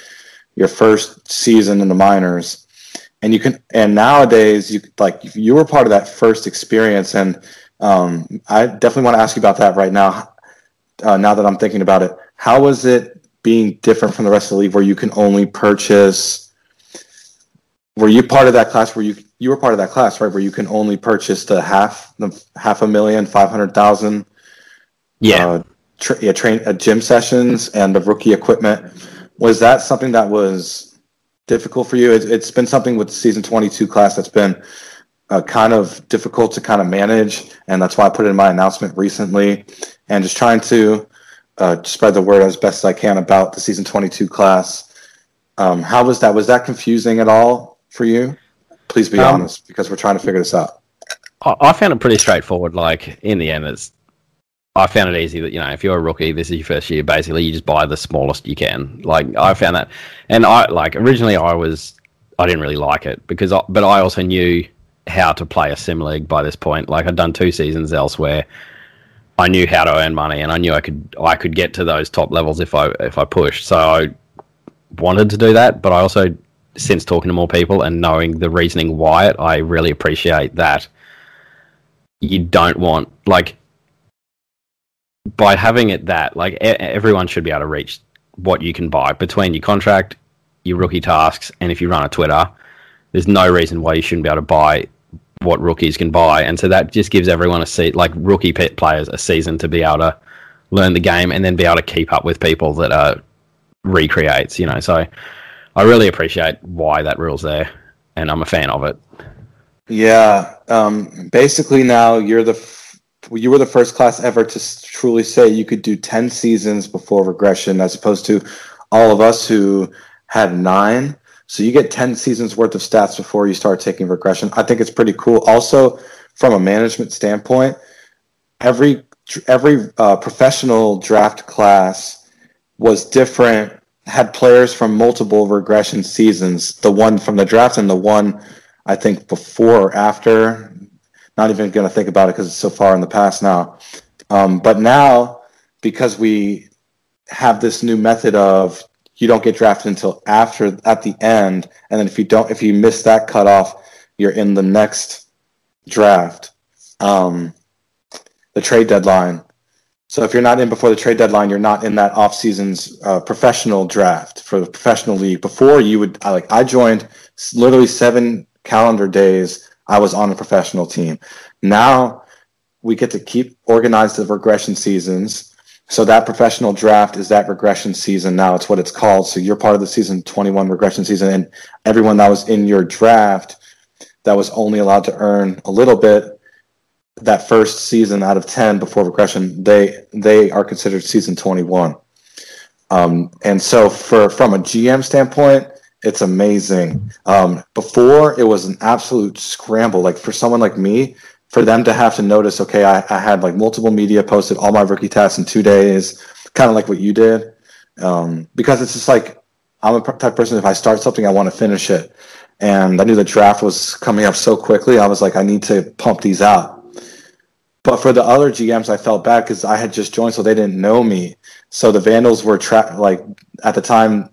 your first season in the minors, and you can. And nowadays, you like you were part of that first experience, and um, I definitely want to ask you about that right now. Uh, now that I'm thinking about it, how was it being different from the rest of the league, where you can only purchase? Were you part of that class where you you were part of that class, right? Where you can only purchase the half the half a million, five hundred thousand. Yeah. Uh, tra- yeah, train uh, gym sessions and the rookie equipment. Was that something that was difficult for you? It, it's been something with the season twenty two class that's been uh, kind of difficult to kind of manage, and that's why I put it in my announcement recently, and just trying to uh, spread the word as best as I can about the season twenty two class. Um, how was that? Was that confusing at all for you? Please be Um, honest, because we're trying to figure this out. I, I found it pretty straightforward. Like in the end, it's I found it easy that you know if you're a rookie, this is your first year. Basically, you just buy the smallest you can. Like I found that, and I like originally I was I didn't really like it because I, but I also knew how to play a sim league by this point. Like I'd done two seasons elsewhere. I knew how to earn money, and I knew I could I could get to those top levels if I if I pushed. So I wanted to do that, but I also since talking to more people and knowing the reasoning why it, I really appreciate that you don't want like by having it that like e- everyone should be able to reach what you can buy between your contract, your rookie tasks, and if you run a Twitter, there's no reason why you shouldn't be able to buy what rookies can buy, and so that just gives everyone a seat, like rookie pet players, a season to be able to learn the game and then be able to keep up with people that are recreates. You know, so I really appreciate why that rule's there, and I'm a fan of it. Yeah. Um, basically, now you're the you were the first class ever to truly say you could do ten seasons before regression, as opposed to all of us who had nine. So you get ten seasons worth of stats before you start taking regression. I think it's pretty cool. Also, from a management standpoint, every every uh, professional draft class was different. Had players from multiple regression seasons. The one from the draft and the one I think before or after. Not even going to think about it because it's so far in the past now. Um, but now, because we have this new method of you don't get drafted until after at the end, and then if you don't, if you miss that cutoff, you're in the next draft, um, the trade deadline. So if you're not in before the trade deadline, you're not in that off season's uh, professional draft for the professional league. Before you would, I like I joined literally seven calendar days. I was on a professional team. Now we get to keep organized the regression seasons. So that professional draft is that regression season. Now it's what it's called. So you're part of the season 21 regression season, and everyone that was in your draft that was only allowed to earn a little bit that first season out of 10 before regression they they are considered season 21 um, and so for from a gm standpoint it's amazing. Um, before it was an absolute scramble. Like for someone like me for them to have to notice okay i, I had like multiple media posted all my rookie tasks in two days kind of like what you did um, because it's just like i'm a type of person if i start something i want to finish it. And i knew the draft was coming up so quickly i was like i need to pump these out. But for the other GMs, I felt bad because I had just joined, so they didn't know me. So the Vandals were tra- like at the time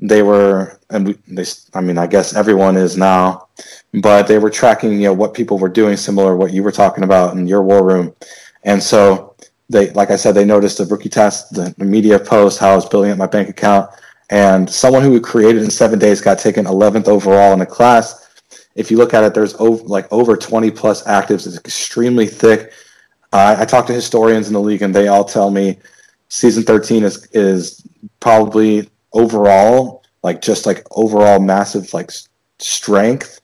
they were, and we, they, I mean, I guess everyone is now, but they were tracking, you know, what people were doing, similar what you were talking about in your war room, and so they, like I said, they noticed the rookie test, the, media post, how I was building up my bank account, and someone who created in seven days got taken 11th overall in a class if you look at it, there's over, like over 20 plus actives. It's extremely thick. Uh, I talk to historians in the league, and they all tell me season 13 is is probably overall like just like overall massive like strength.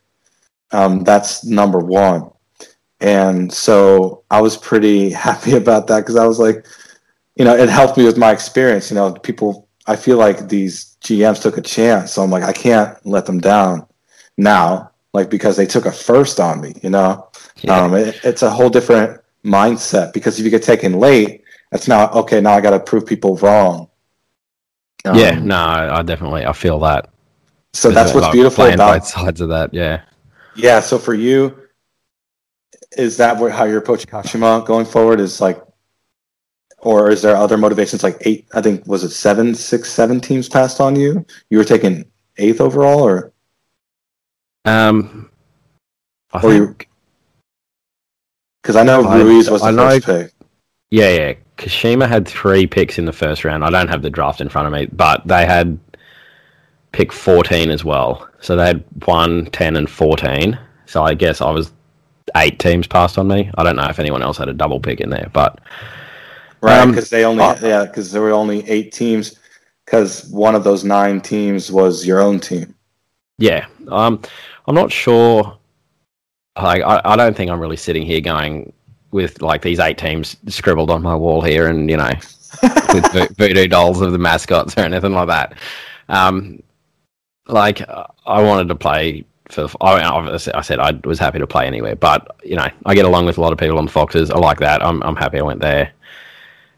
Um, that's number one, and so I was pretty happy about that because I was like, you know, it helped me with my experience. You know, people. I feel like these GMs took a chance, so I'm like, I can't let them down now like because they took a first on me, you know. Yeah. Um, it, it's a whole different mindset because if you get taken late, that's now okay. Now I got to prove people wrong. Um, yeah, no, I definitely I feel that. So that's what's Like, beautiful about both sides of that. Yeah. yeah. So for you, is that what, how you're approaching Kashima going forward? Is like or is there other motivations like eight? I think was it seven, six, seven teams passed on you. You were taking eighth overall, or Um, I or think, Because I know I- Ruiz was the I know- first pick. yeah, yeah. Kashima had three picks in the first round. I don't have the draft in front of me, but they had pick 14 as well. So they had 1, 10, and 14. So I guess I was eight teams passed on me. I don't know if anyone else had a double pick in there, but Right, Um, because they only uh, yeah, because there were only eight teams. Because one of those nine teams was your own team. Yeah, um, I'm not sure. Like, I, I don't think I'm really sitting here going with like these eight teams scribbled on my wall here, and you know, with vo- voodoo dolls of the mascots or anything like that. Um, like, I wanted to play for. I, obviously, I said I was happy to play anywhere, but you know, I get along with a lot of people on Foxes. I like that. I'm I'm happy I went there.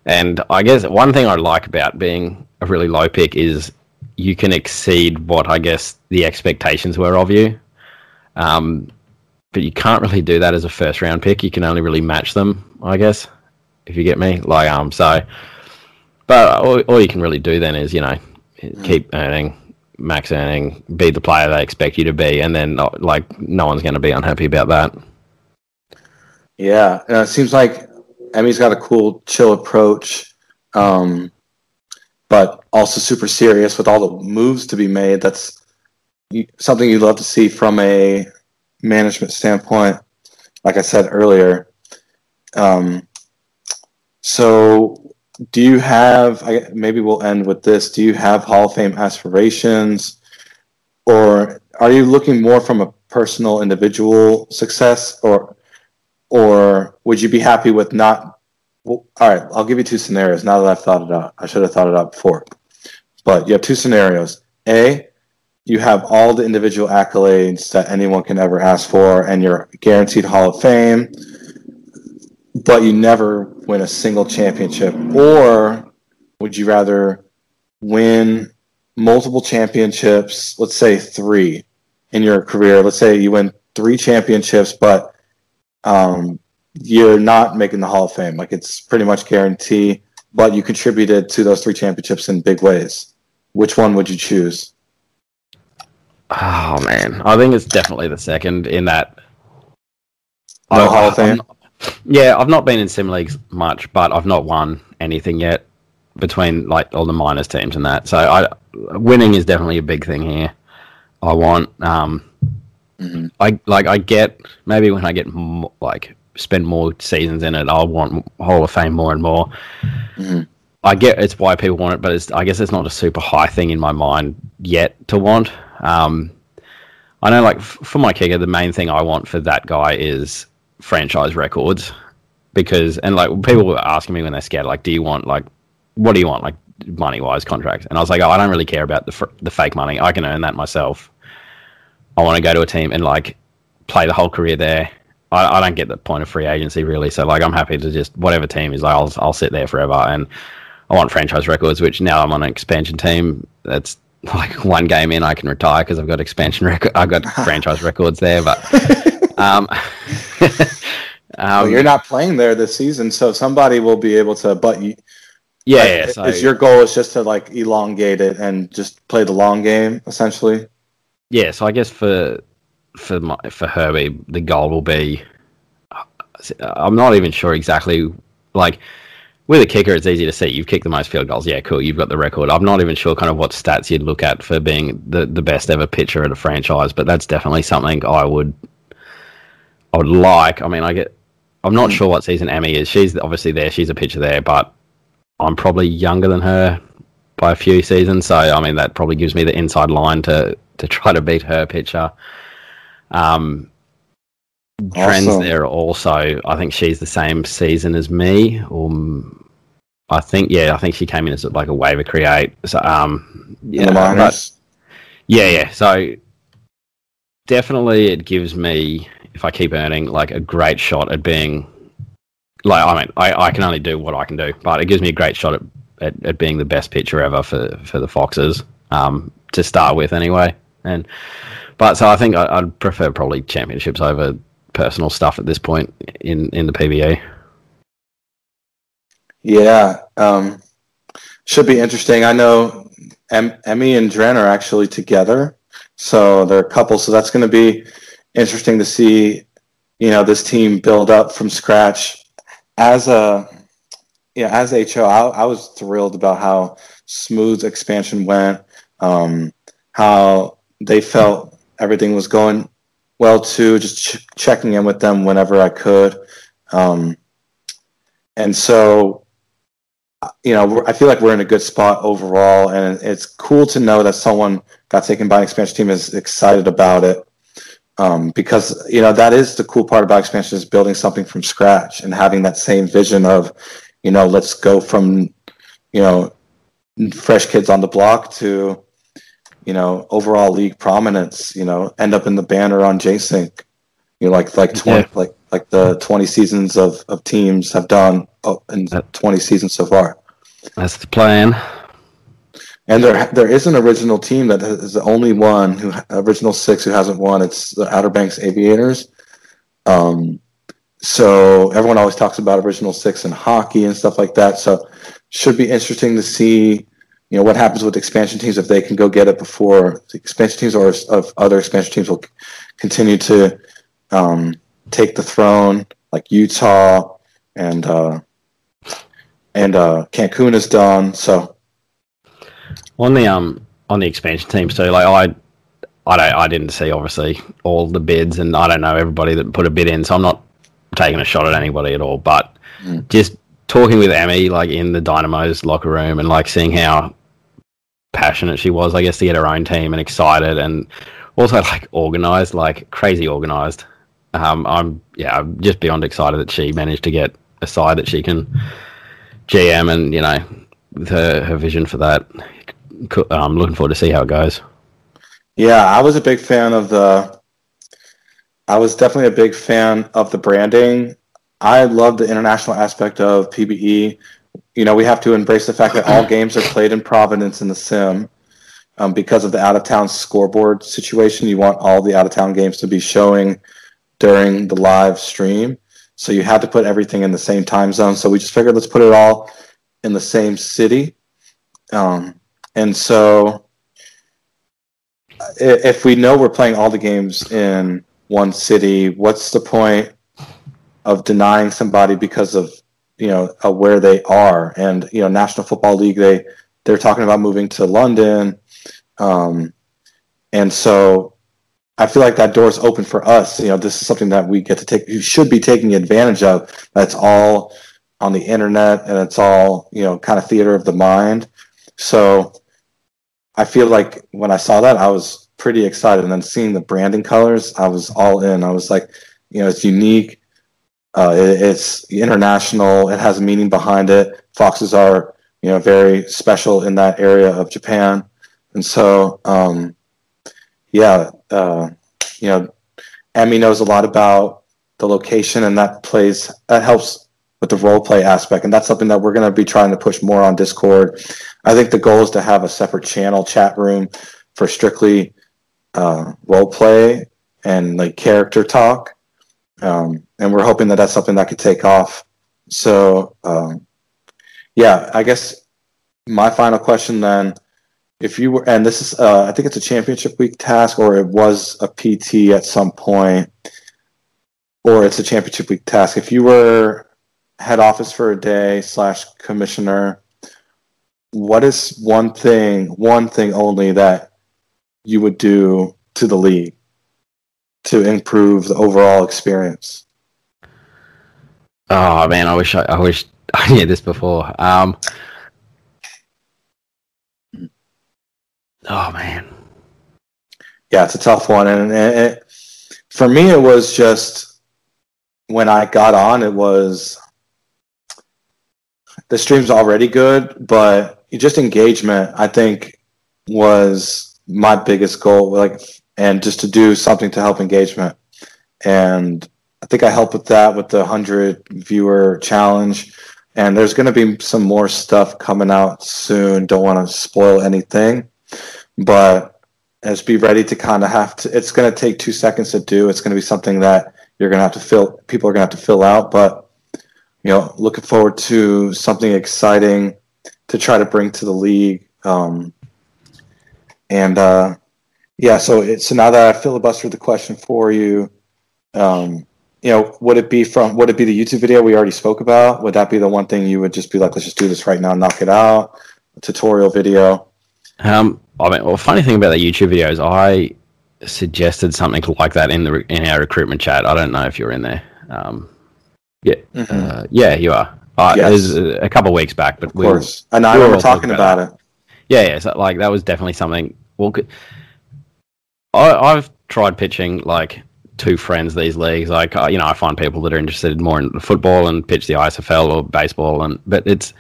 And I guess one thing I like about being a really low pick is you can exceed what I guess the expectations were of you. Um, but you can't really do that as a first round pick. You can only really match them, I guess, if you get me. Like um, so, but all, all you can really do then is you know keep earning, max earning, be the player they expect you to be, and then uh, like no one's going to be unhappy about that. Yeah, it seems like Emmy's got a cool, chill approach, um, but also super serious with all the moves to be made. That's something you'd love to see from a management standpoint. Like I said earlier, um, so do you have? I, maybe we'll end with this. Do you have Hall of Fame aspirations, or are you looking more from a personal, individual success, or or would you be happy with not? Well, all right, I'll give you two scenarios. Now that I've thought it out, I should have thought it out before. But you have two scenarios. A, you have all the individual accolades that anyone can ever ask for, and you're guaranteed Hall of Fame, but you never win a single championship. Or would you rather win multiple championships, let's say three in your career? Let's say you win three championships, but um, you're not making the Hall of Fame. Like it's pretty much guarantee, but you contributed to those three championships in big ways. Which one would you choose? Oh man, I think it's definitely the second in that. No I- Hall of Fame? yeah, I've not been in sim leagues much, but I've not won anything yet between like all the minors teams and that. So I winning is definitely a big thing here. I want um, Mhm. I like I get maybe when I get mo- like spend more seasons in it, I'll want Hall of Fame more and more. Mhm. I get it's why people want it, but it's, I guess it's not a super high thing in my mind yet to want. Um, I know, like f- for my kicker, the main thing I want for that guy is franchise records, because and like people were asking me when they're scared, like, do you want like, what do you want, like money wise contracts? And I was like, oh, I don't really care about the fr- the fake money. I can earn that myself. I want to go to a team and like play the whole career there. I, I don't get the point of free agency really, so like I'm happy to just whatever team is, like, I'll I'll sit there forever and. I want franchise records, which now I'm on an expansion team. That's like one game in, I can retire because I've got expansion record. I've got franchise records there, but um, Well, um, you're not playing there this season, so somebody will be able to. But you, yeah, like, yeah. So, is your goal is just to like elongate it and just play the long game, essentially. yeah, so I guess for for my, for Herbie, the goal will be. I'm not even sure exactly. Like with a kicker, it's easy to see. You've kicked the most field goals. Yeah, cool. You've got the record. I'm not even sure kind of what stats you'd look at for being the, the best ever pitcher at a franchise, but that's definitely something I would I would like. I mean, I get. I'm not sure what season Emmy is. She's obviously there. She's a pitcher there, but I'm probably younger than her by a few seasons. So I mean, that probably gives me the inside line to to try to beat her pitcher. Um, trends Awesome. there also. I think she's the same season as me. Or mm, I think yeah, I think she came in as like a waiver create. So um, yeah, in the but- yeah, yeah. So definitely, it gives me if I keep earning like a great shot at being like I mean I, I can only do what I can do, but it gives me a great shot at, at, at being the best pitcher ever for for the Foxes um, to start with anyway. And but so I think I, I'd prefer probably championships over personal stuff at this point in in the PBA. Yeah, um, should be interesting. I know em- Emmy and Dren are actually together, so they're a couple. So that's going to be interesting to see. You know, this team build up from scratch. As a yeah, as HO, I, I was thrilled about how smooth expansion went. Um, how they felt everything was going well too. Just ch- checking in with them whenever I could. Um, and so you know, I feel like we're in a good spot overall, and it's cool to know that someone got taken by an expansion team is excited about it. Um, because you know that is the cool part about expansion is building something from scratch and having that same vision of, you know, let's go from, you know, fresh kids on the block to, you know, overall league prominence. You know, end up in the banner on Jcink. You know, like like twenty yeah. like like the twenty seasons of, of teams have done oh, in twenty seasons so far. That's the plan. And there there is an original team that is the only one who original six who hasn't won. It's the Outer Banks Aviators. Um, so everyone always talks about original six in hockey and stuff like that. So should be interesting to see, you know, what happens with expansion teams if they can go get it before the expansion teams or of other expansion teams will continue to um, take the throne, like Utah and uh, and uh, Cancun is done. So on the um on the expansion team, so like I. I don't. I didn't see obviously all the bids, and I don't know everybody that put a bid in. So I'm not taking a shot at anybody at all. But mm. just talking with Emmy, like in the Dynamo's locker room, and like seeing how passionate she was, I guess, to get her own team and excited, and also like organized, like crazy organized um, I'm yeah, I'm just beyond excited that she managed to get a side that she can GM, and you know, her her vision for that. I'm looking forward to see how it goes. Yeah, I was a big fan of the. I was definitely a big fan of the branding. I love the international aspect of PBE. You know, we have to embrace the fact that all games are played in Providence in the sim. Um, because of the out of town scoreboard situation, you want all the out of town games to be showing during the live stream. So you had to put everything in the same time zone. So we just figured let's put it all in the same city. Um, and so if we know we're playing all the games in one city, what's the point of denying somebody because of you know uh, where they are? And you know, National Football League they they're talking about moving to London, um, and so I feel like that door is open for us. You know, this is something that we get to take. You should be taking advantage of. That's all on the internet, and it's all you know, kind of theater of the mind. So, I feel like when I saw that, I was pretty excited. And then seeing the branding colors, I was all in. I was like, you know, it's unique. Uh, it, it's international. It has a meaning behind it. Foxes are, you know, very special in that area of Japan, and so. Um, yeah, uh, you know, Emmy knows a lot about the location, and that plays that helps with the role play aspect, and that's something that we're going to be trying to push more on Discord. I think the goal is to have a separate channel chat room for strictly uh, role play and like character talk, um, and we're hoping that that's something that could take off. So, um, yeah, I guess my final question then if you were, and this is, uh, I think it's a championship week task, or it was a PT at some point, or it's a championship week task. If you were head office for a day slash commissioner, what is one thing, one thing only that you would do to the league to improve the overall experience? Oh man, I wish I, I wish I knew this before. Um, Oh man. Yeah, it's a tough one, and it, for me, it was just when I got on. It was the stream's already good, but just engagement. I think was my biggest goal. Like, and just to do something to help engagement, and I think I helped with that with the hundred viewer challenge. And there's going to be some more stuff coming out soon. Don't want to spoil anything but just be ready to kind of have to. It's going to take two seconds to do. It's going to be something that you're going to have to fill. People are going to have to fill out, but you know, looking forward to something exciting to try to bring to the league. Um, and uh, yeah, so it, so now that I filibustered the question for you, um, you know, would it be from would it be the YouTube video we already spoke about? Would that be the one thing you would just be like, let's just do this right now, knock it out? A tutorial video. Um, I mean, well, funny thing about the YouTube videos, I suggested something like that in the in our recruitment chat. I don't know if you're in there. Um, yeah, Mm-hmm. uh, yeah, you are. Uh, Yes. It was a couple of weeks back, but Of course, and I we were talking about about it. Yeah, yeah. So, like that was definitely something. Well, I, I've tried pitching like two friends these leagues. Like uh, you know, I find people that are interested more in football and pitch the ISFL or baseball, and but it's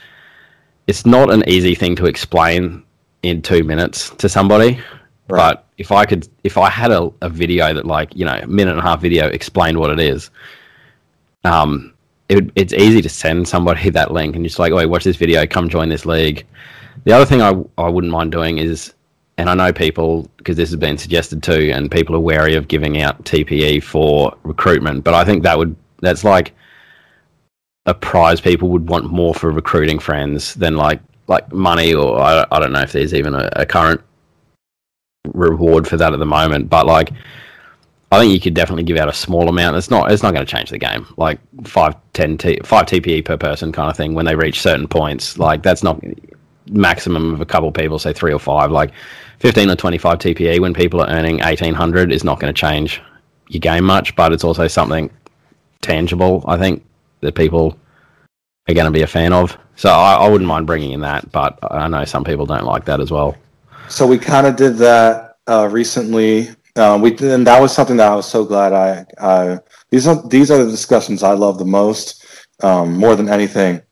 it's not an easy thing to explain in two minutes to somebody. Right. But if I could, if I had a, a video that like you know, a minute and a half video explained what it is, um, it, it's easy to send somebody that link and just like, wait, watch this video, come join this league. The other thing I, I wouldn't mind doing is, and I know people, because this has been suggested too, and people are wary of giving out TPE for recruitment, but I think that would, that's like a prize people would want more for recruiting friends than like, like money or I, I don't know if there's even a, a current reward for that at the moment, but like, I think you could definitely give out a small amount. It's not it's not going to change the game. Like five, 10 T, five TPE per person kind of thing. When they reach certain points, like that's not maximum of a couple people, say three or five. Like fifteen or twenty five TPE when people are earning eighteen hundred is not going to change your game much. But it's also something tangible. I think that people are going to be a fan of. So I, I wouldn't mind bringing in that, but I know some people don't like that as well. So we kind of did that uh, recently. Uh, we and that was something that I was so glad I. I these are these are the discussions I love the most, um, more than anything.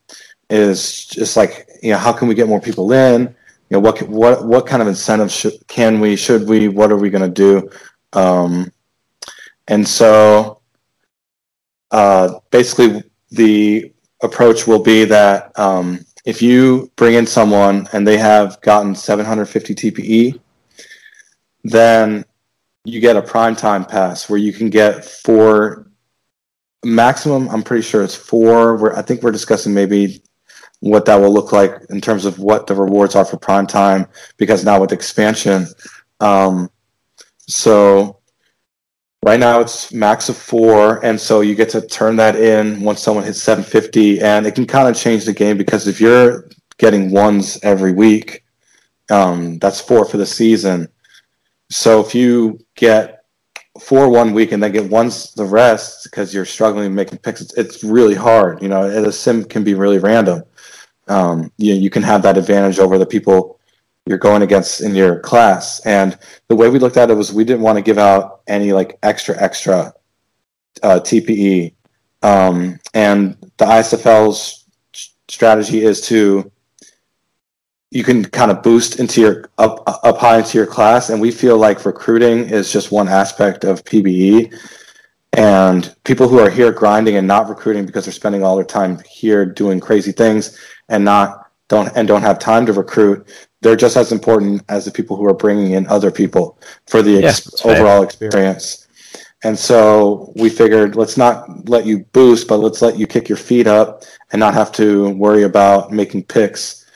Is just like you know, how can we get more people in? You know, what what what kind of incentives should, can we? Should we? What are we going to do? Um, and so, uh, basically, the approach will be that um, if you bring in someone and they have gotten 750 TPE, then you get a prime time pass where you can get four maximum. I'm pretty sure it's four. We're, I think we're discussing maybe what that will look like in terms of what the rewards are for prime time because now with expansion, um, so right now it's max of four, and so you get to turn that in once someone hits 750, and it can kind of change the game because if you're getting ones every week, um, that's four for the season. So if you get four one week and then get ones the rest because you're struggling making picks, it's, it's really hard. You know, the sim can be really random. Um, you you can have that advantage over the people you're going against in your class. And the way we looked at it was we didn't want to give out any like extra extra uh, TPE. Um, and the ISFL's strategy is to you can kind of boost into your up up high into your class and we feel like recruiting is just one aspect of PBE and people who are here grinding and not recruiting because they're spending all their time here doing crazy things and not don't and don't have time to recruit they're just as important as the people who are bringing in other people for the Yeah, ex- fair. overall experience and so we figured let's not let you boost but let's let you kick your feet up and not have to worry about making picks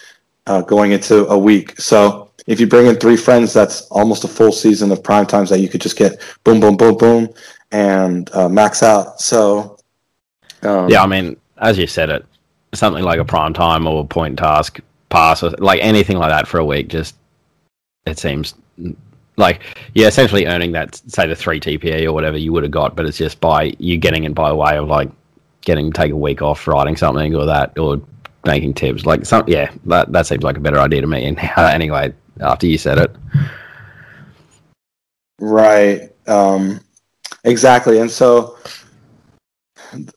uh, going into a week. So if you bring in three friends, that's almost a full season of prime times that you could just get boom, boom, boom, boom, and uh, max out. So um, Yeah, I mean, as you said it, something like a prime time or a point task pass or like anything like that for a week, just it seems like yeah, essentially earning that say the three TPE or whatever you would have got, but it's just by you getting it by way of like getting take a week off writing something or that or making tips. Like some yeah, that that seems like a better idea to me. And anyway, after you said it, Right. Um, exactly. And so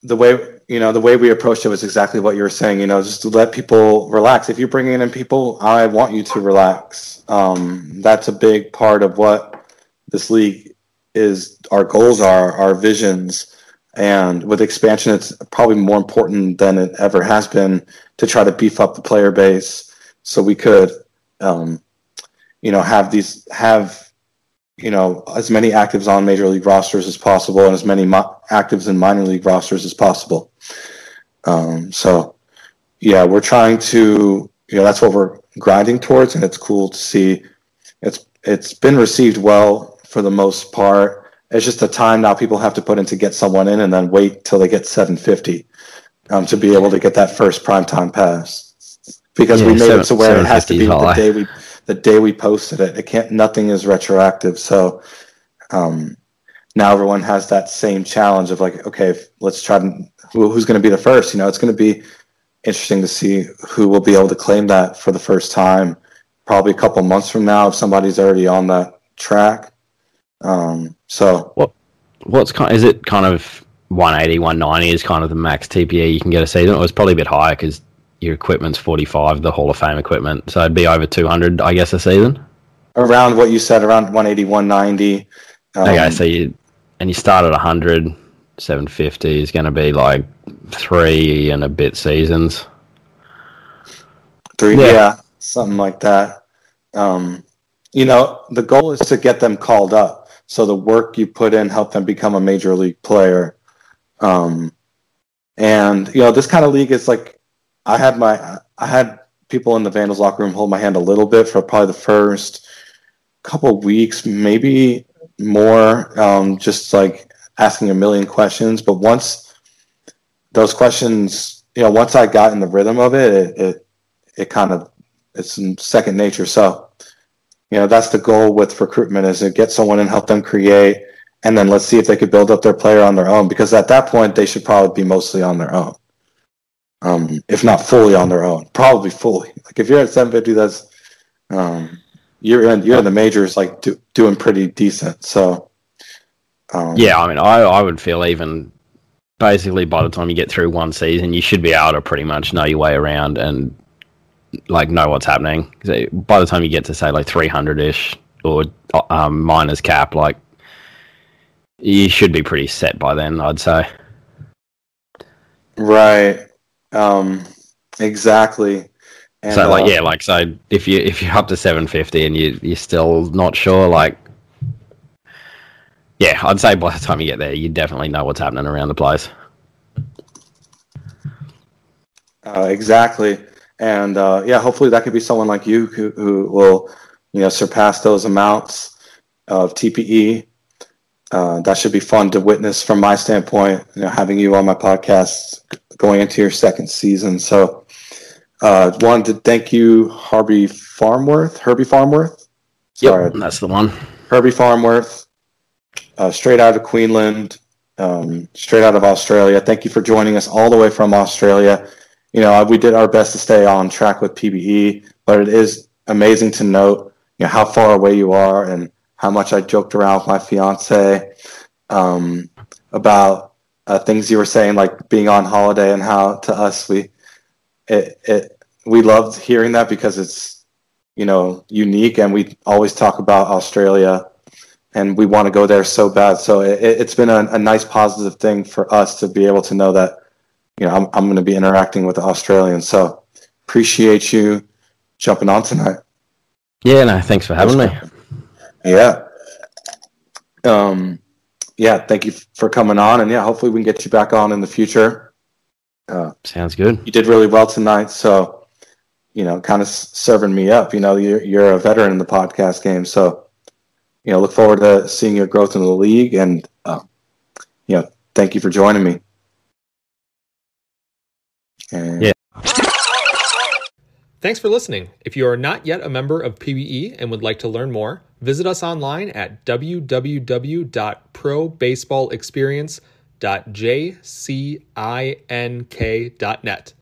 the way you know the way we approached it was exactly what you were saying. You know, just to let people relax. If you're bringing in people, I want you to relax. Um, that's a big part of what this league is. Our goals are our visions. And with expansion, it's probably more important than it ever has been to try to beef up the player base so we could, um, you know, have these have you know as many actives on major league rosters as possible and as many mo- actives in minor league rosters as possible Um, so, yeah, we're trying to, you know, that's what we're grinding towards, and it's cool to see. It's it's been received well for the most part. It's just the time now people have to put in to get someone in, and then wait till they get 750 um, to be able to get that first primetime pass. Because Yeah, we made seven- it to where it has to be the day we the day we posted it. It can't. Nothing is retroactive. So. Um, now everyone has that same challenge of like, okay, let's try to who, who's going to be the first. You know, it's going to be interesting to see who will be able to claim that for the first time. Probably a couple months from now, if somebody's already on that track. Um, so What's kind? Is it kind of 180, 190 is kind of the max TPE you can get a season? Or it's probably a bit higher because your equipment's 45, the Hall of Fame equipment, so it'd be over 200, I guess, a season. around what you said, around 180, 190. Um, okay, so you and you start at 100, 750 is going to be like three and a bit seasons. Three, Yeah. yeah. something like that. Um, you know, the goal is to get them called up. So the work you put in help them become a major league player. Um, and you know, this kind of league is like, I had my, I had people in the Vandals locker room hold my hand a little bit for probably the first couple weeks, maybe more, um, just like asking a million questions. But once those questions, you know, once I got in the rhythm of it, it, it, it kind of it's second nature. So, you know, that's the goal with recruitment is to get someone and help them create, and then let's see if they could build up their player on their own. Because at that point, they should probably be mostly on their own, um, if not fully on their own. Probably fully. Like if you're at 750, that's um, you're in you're in the majors, like do, doing pretty decent. So, um, Yeah, I mean, I, I would feel even basically by the time you get through one season, you should be able to pretty much know your way around and like know what's happening. By the time you get to say like 300 ish or um, minors cap, like you should be pretty set by then, I'd say. right, um, exactly. And, so like uh, yeah, like so if you if you're up to 750 and you you're still not sure, like yeah, I'd say by the time you get there, you definitely know what's happening around the place. Uh, exactly. And uh, yeah, hopefully that could be someone like you who, who will, you know, surpass those amounts of TPE. Uh, that should be fun to witness from my standpoint, you know, having you on my podcast going into your second season. So, uh, wanted to thank you, Harvey Farnworth, Herbie Farnworth. Sorry, Yep, that's the one. Herbie Farnworth, uh, straight out of Queensland, um, straight out of Australia. Thank you for joining us all the way from Australia. You know, we did our best to stay on track with PBE, but it is amazing to note, you know, how far away you are and how much I joked around with my fiance um, about uh, things you were saying, like being on holiday, and how to us we it, it we loved hearing that because it's you know unique, and we always talk about Australia and we want to go there so bad. So it, it's been a, a nice positive thing for us to be able to know that, you know, I'm, I'm going to be interacting with the Australians. So appreciate you jumping on tonight. Yeah, no, thanks for having me. Yeah. Um, yeah. Thank you for coming on. And yeah, hopefully we can get you back on in the future. Uh, Sounds good. you did really well tonight. So, you know, kind of serving me up, you know, you're, you're a veteran in the podcast game. So, you know, look forward to seeing your growth in the league. And, uh, you know, thank you for joining me. And Yeah. Thanks for listening. If you are not yet a member of PBE and would like to learn more, visit us online at www.probaseballexperience.jcink.net.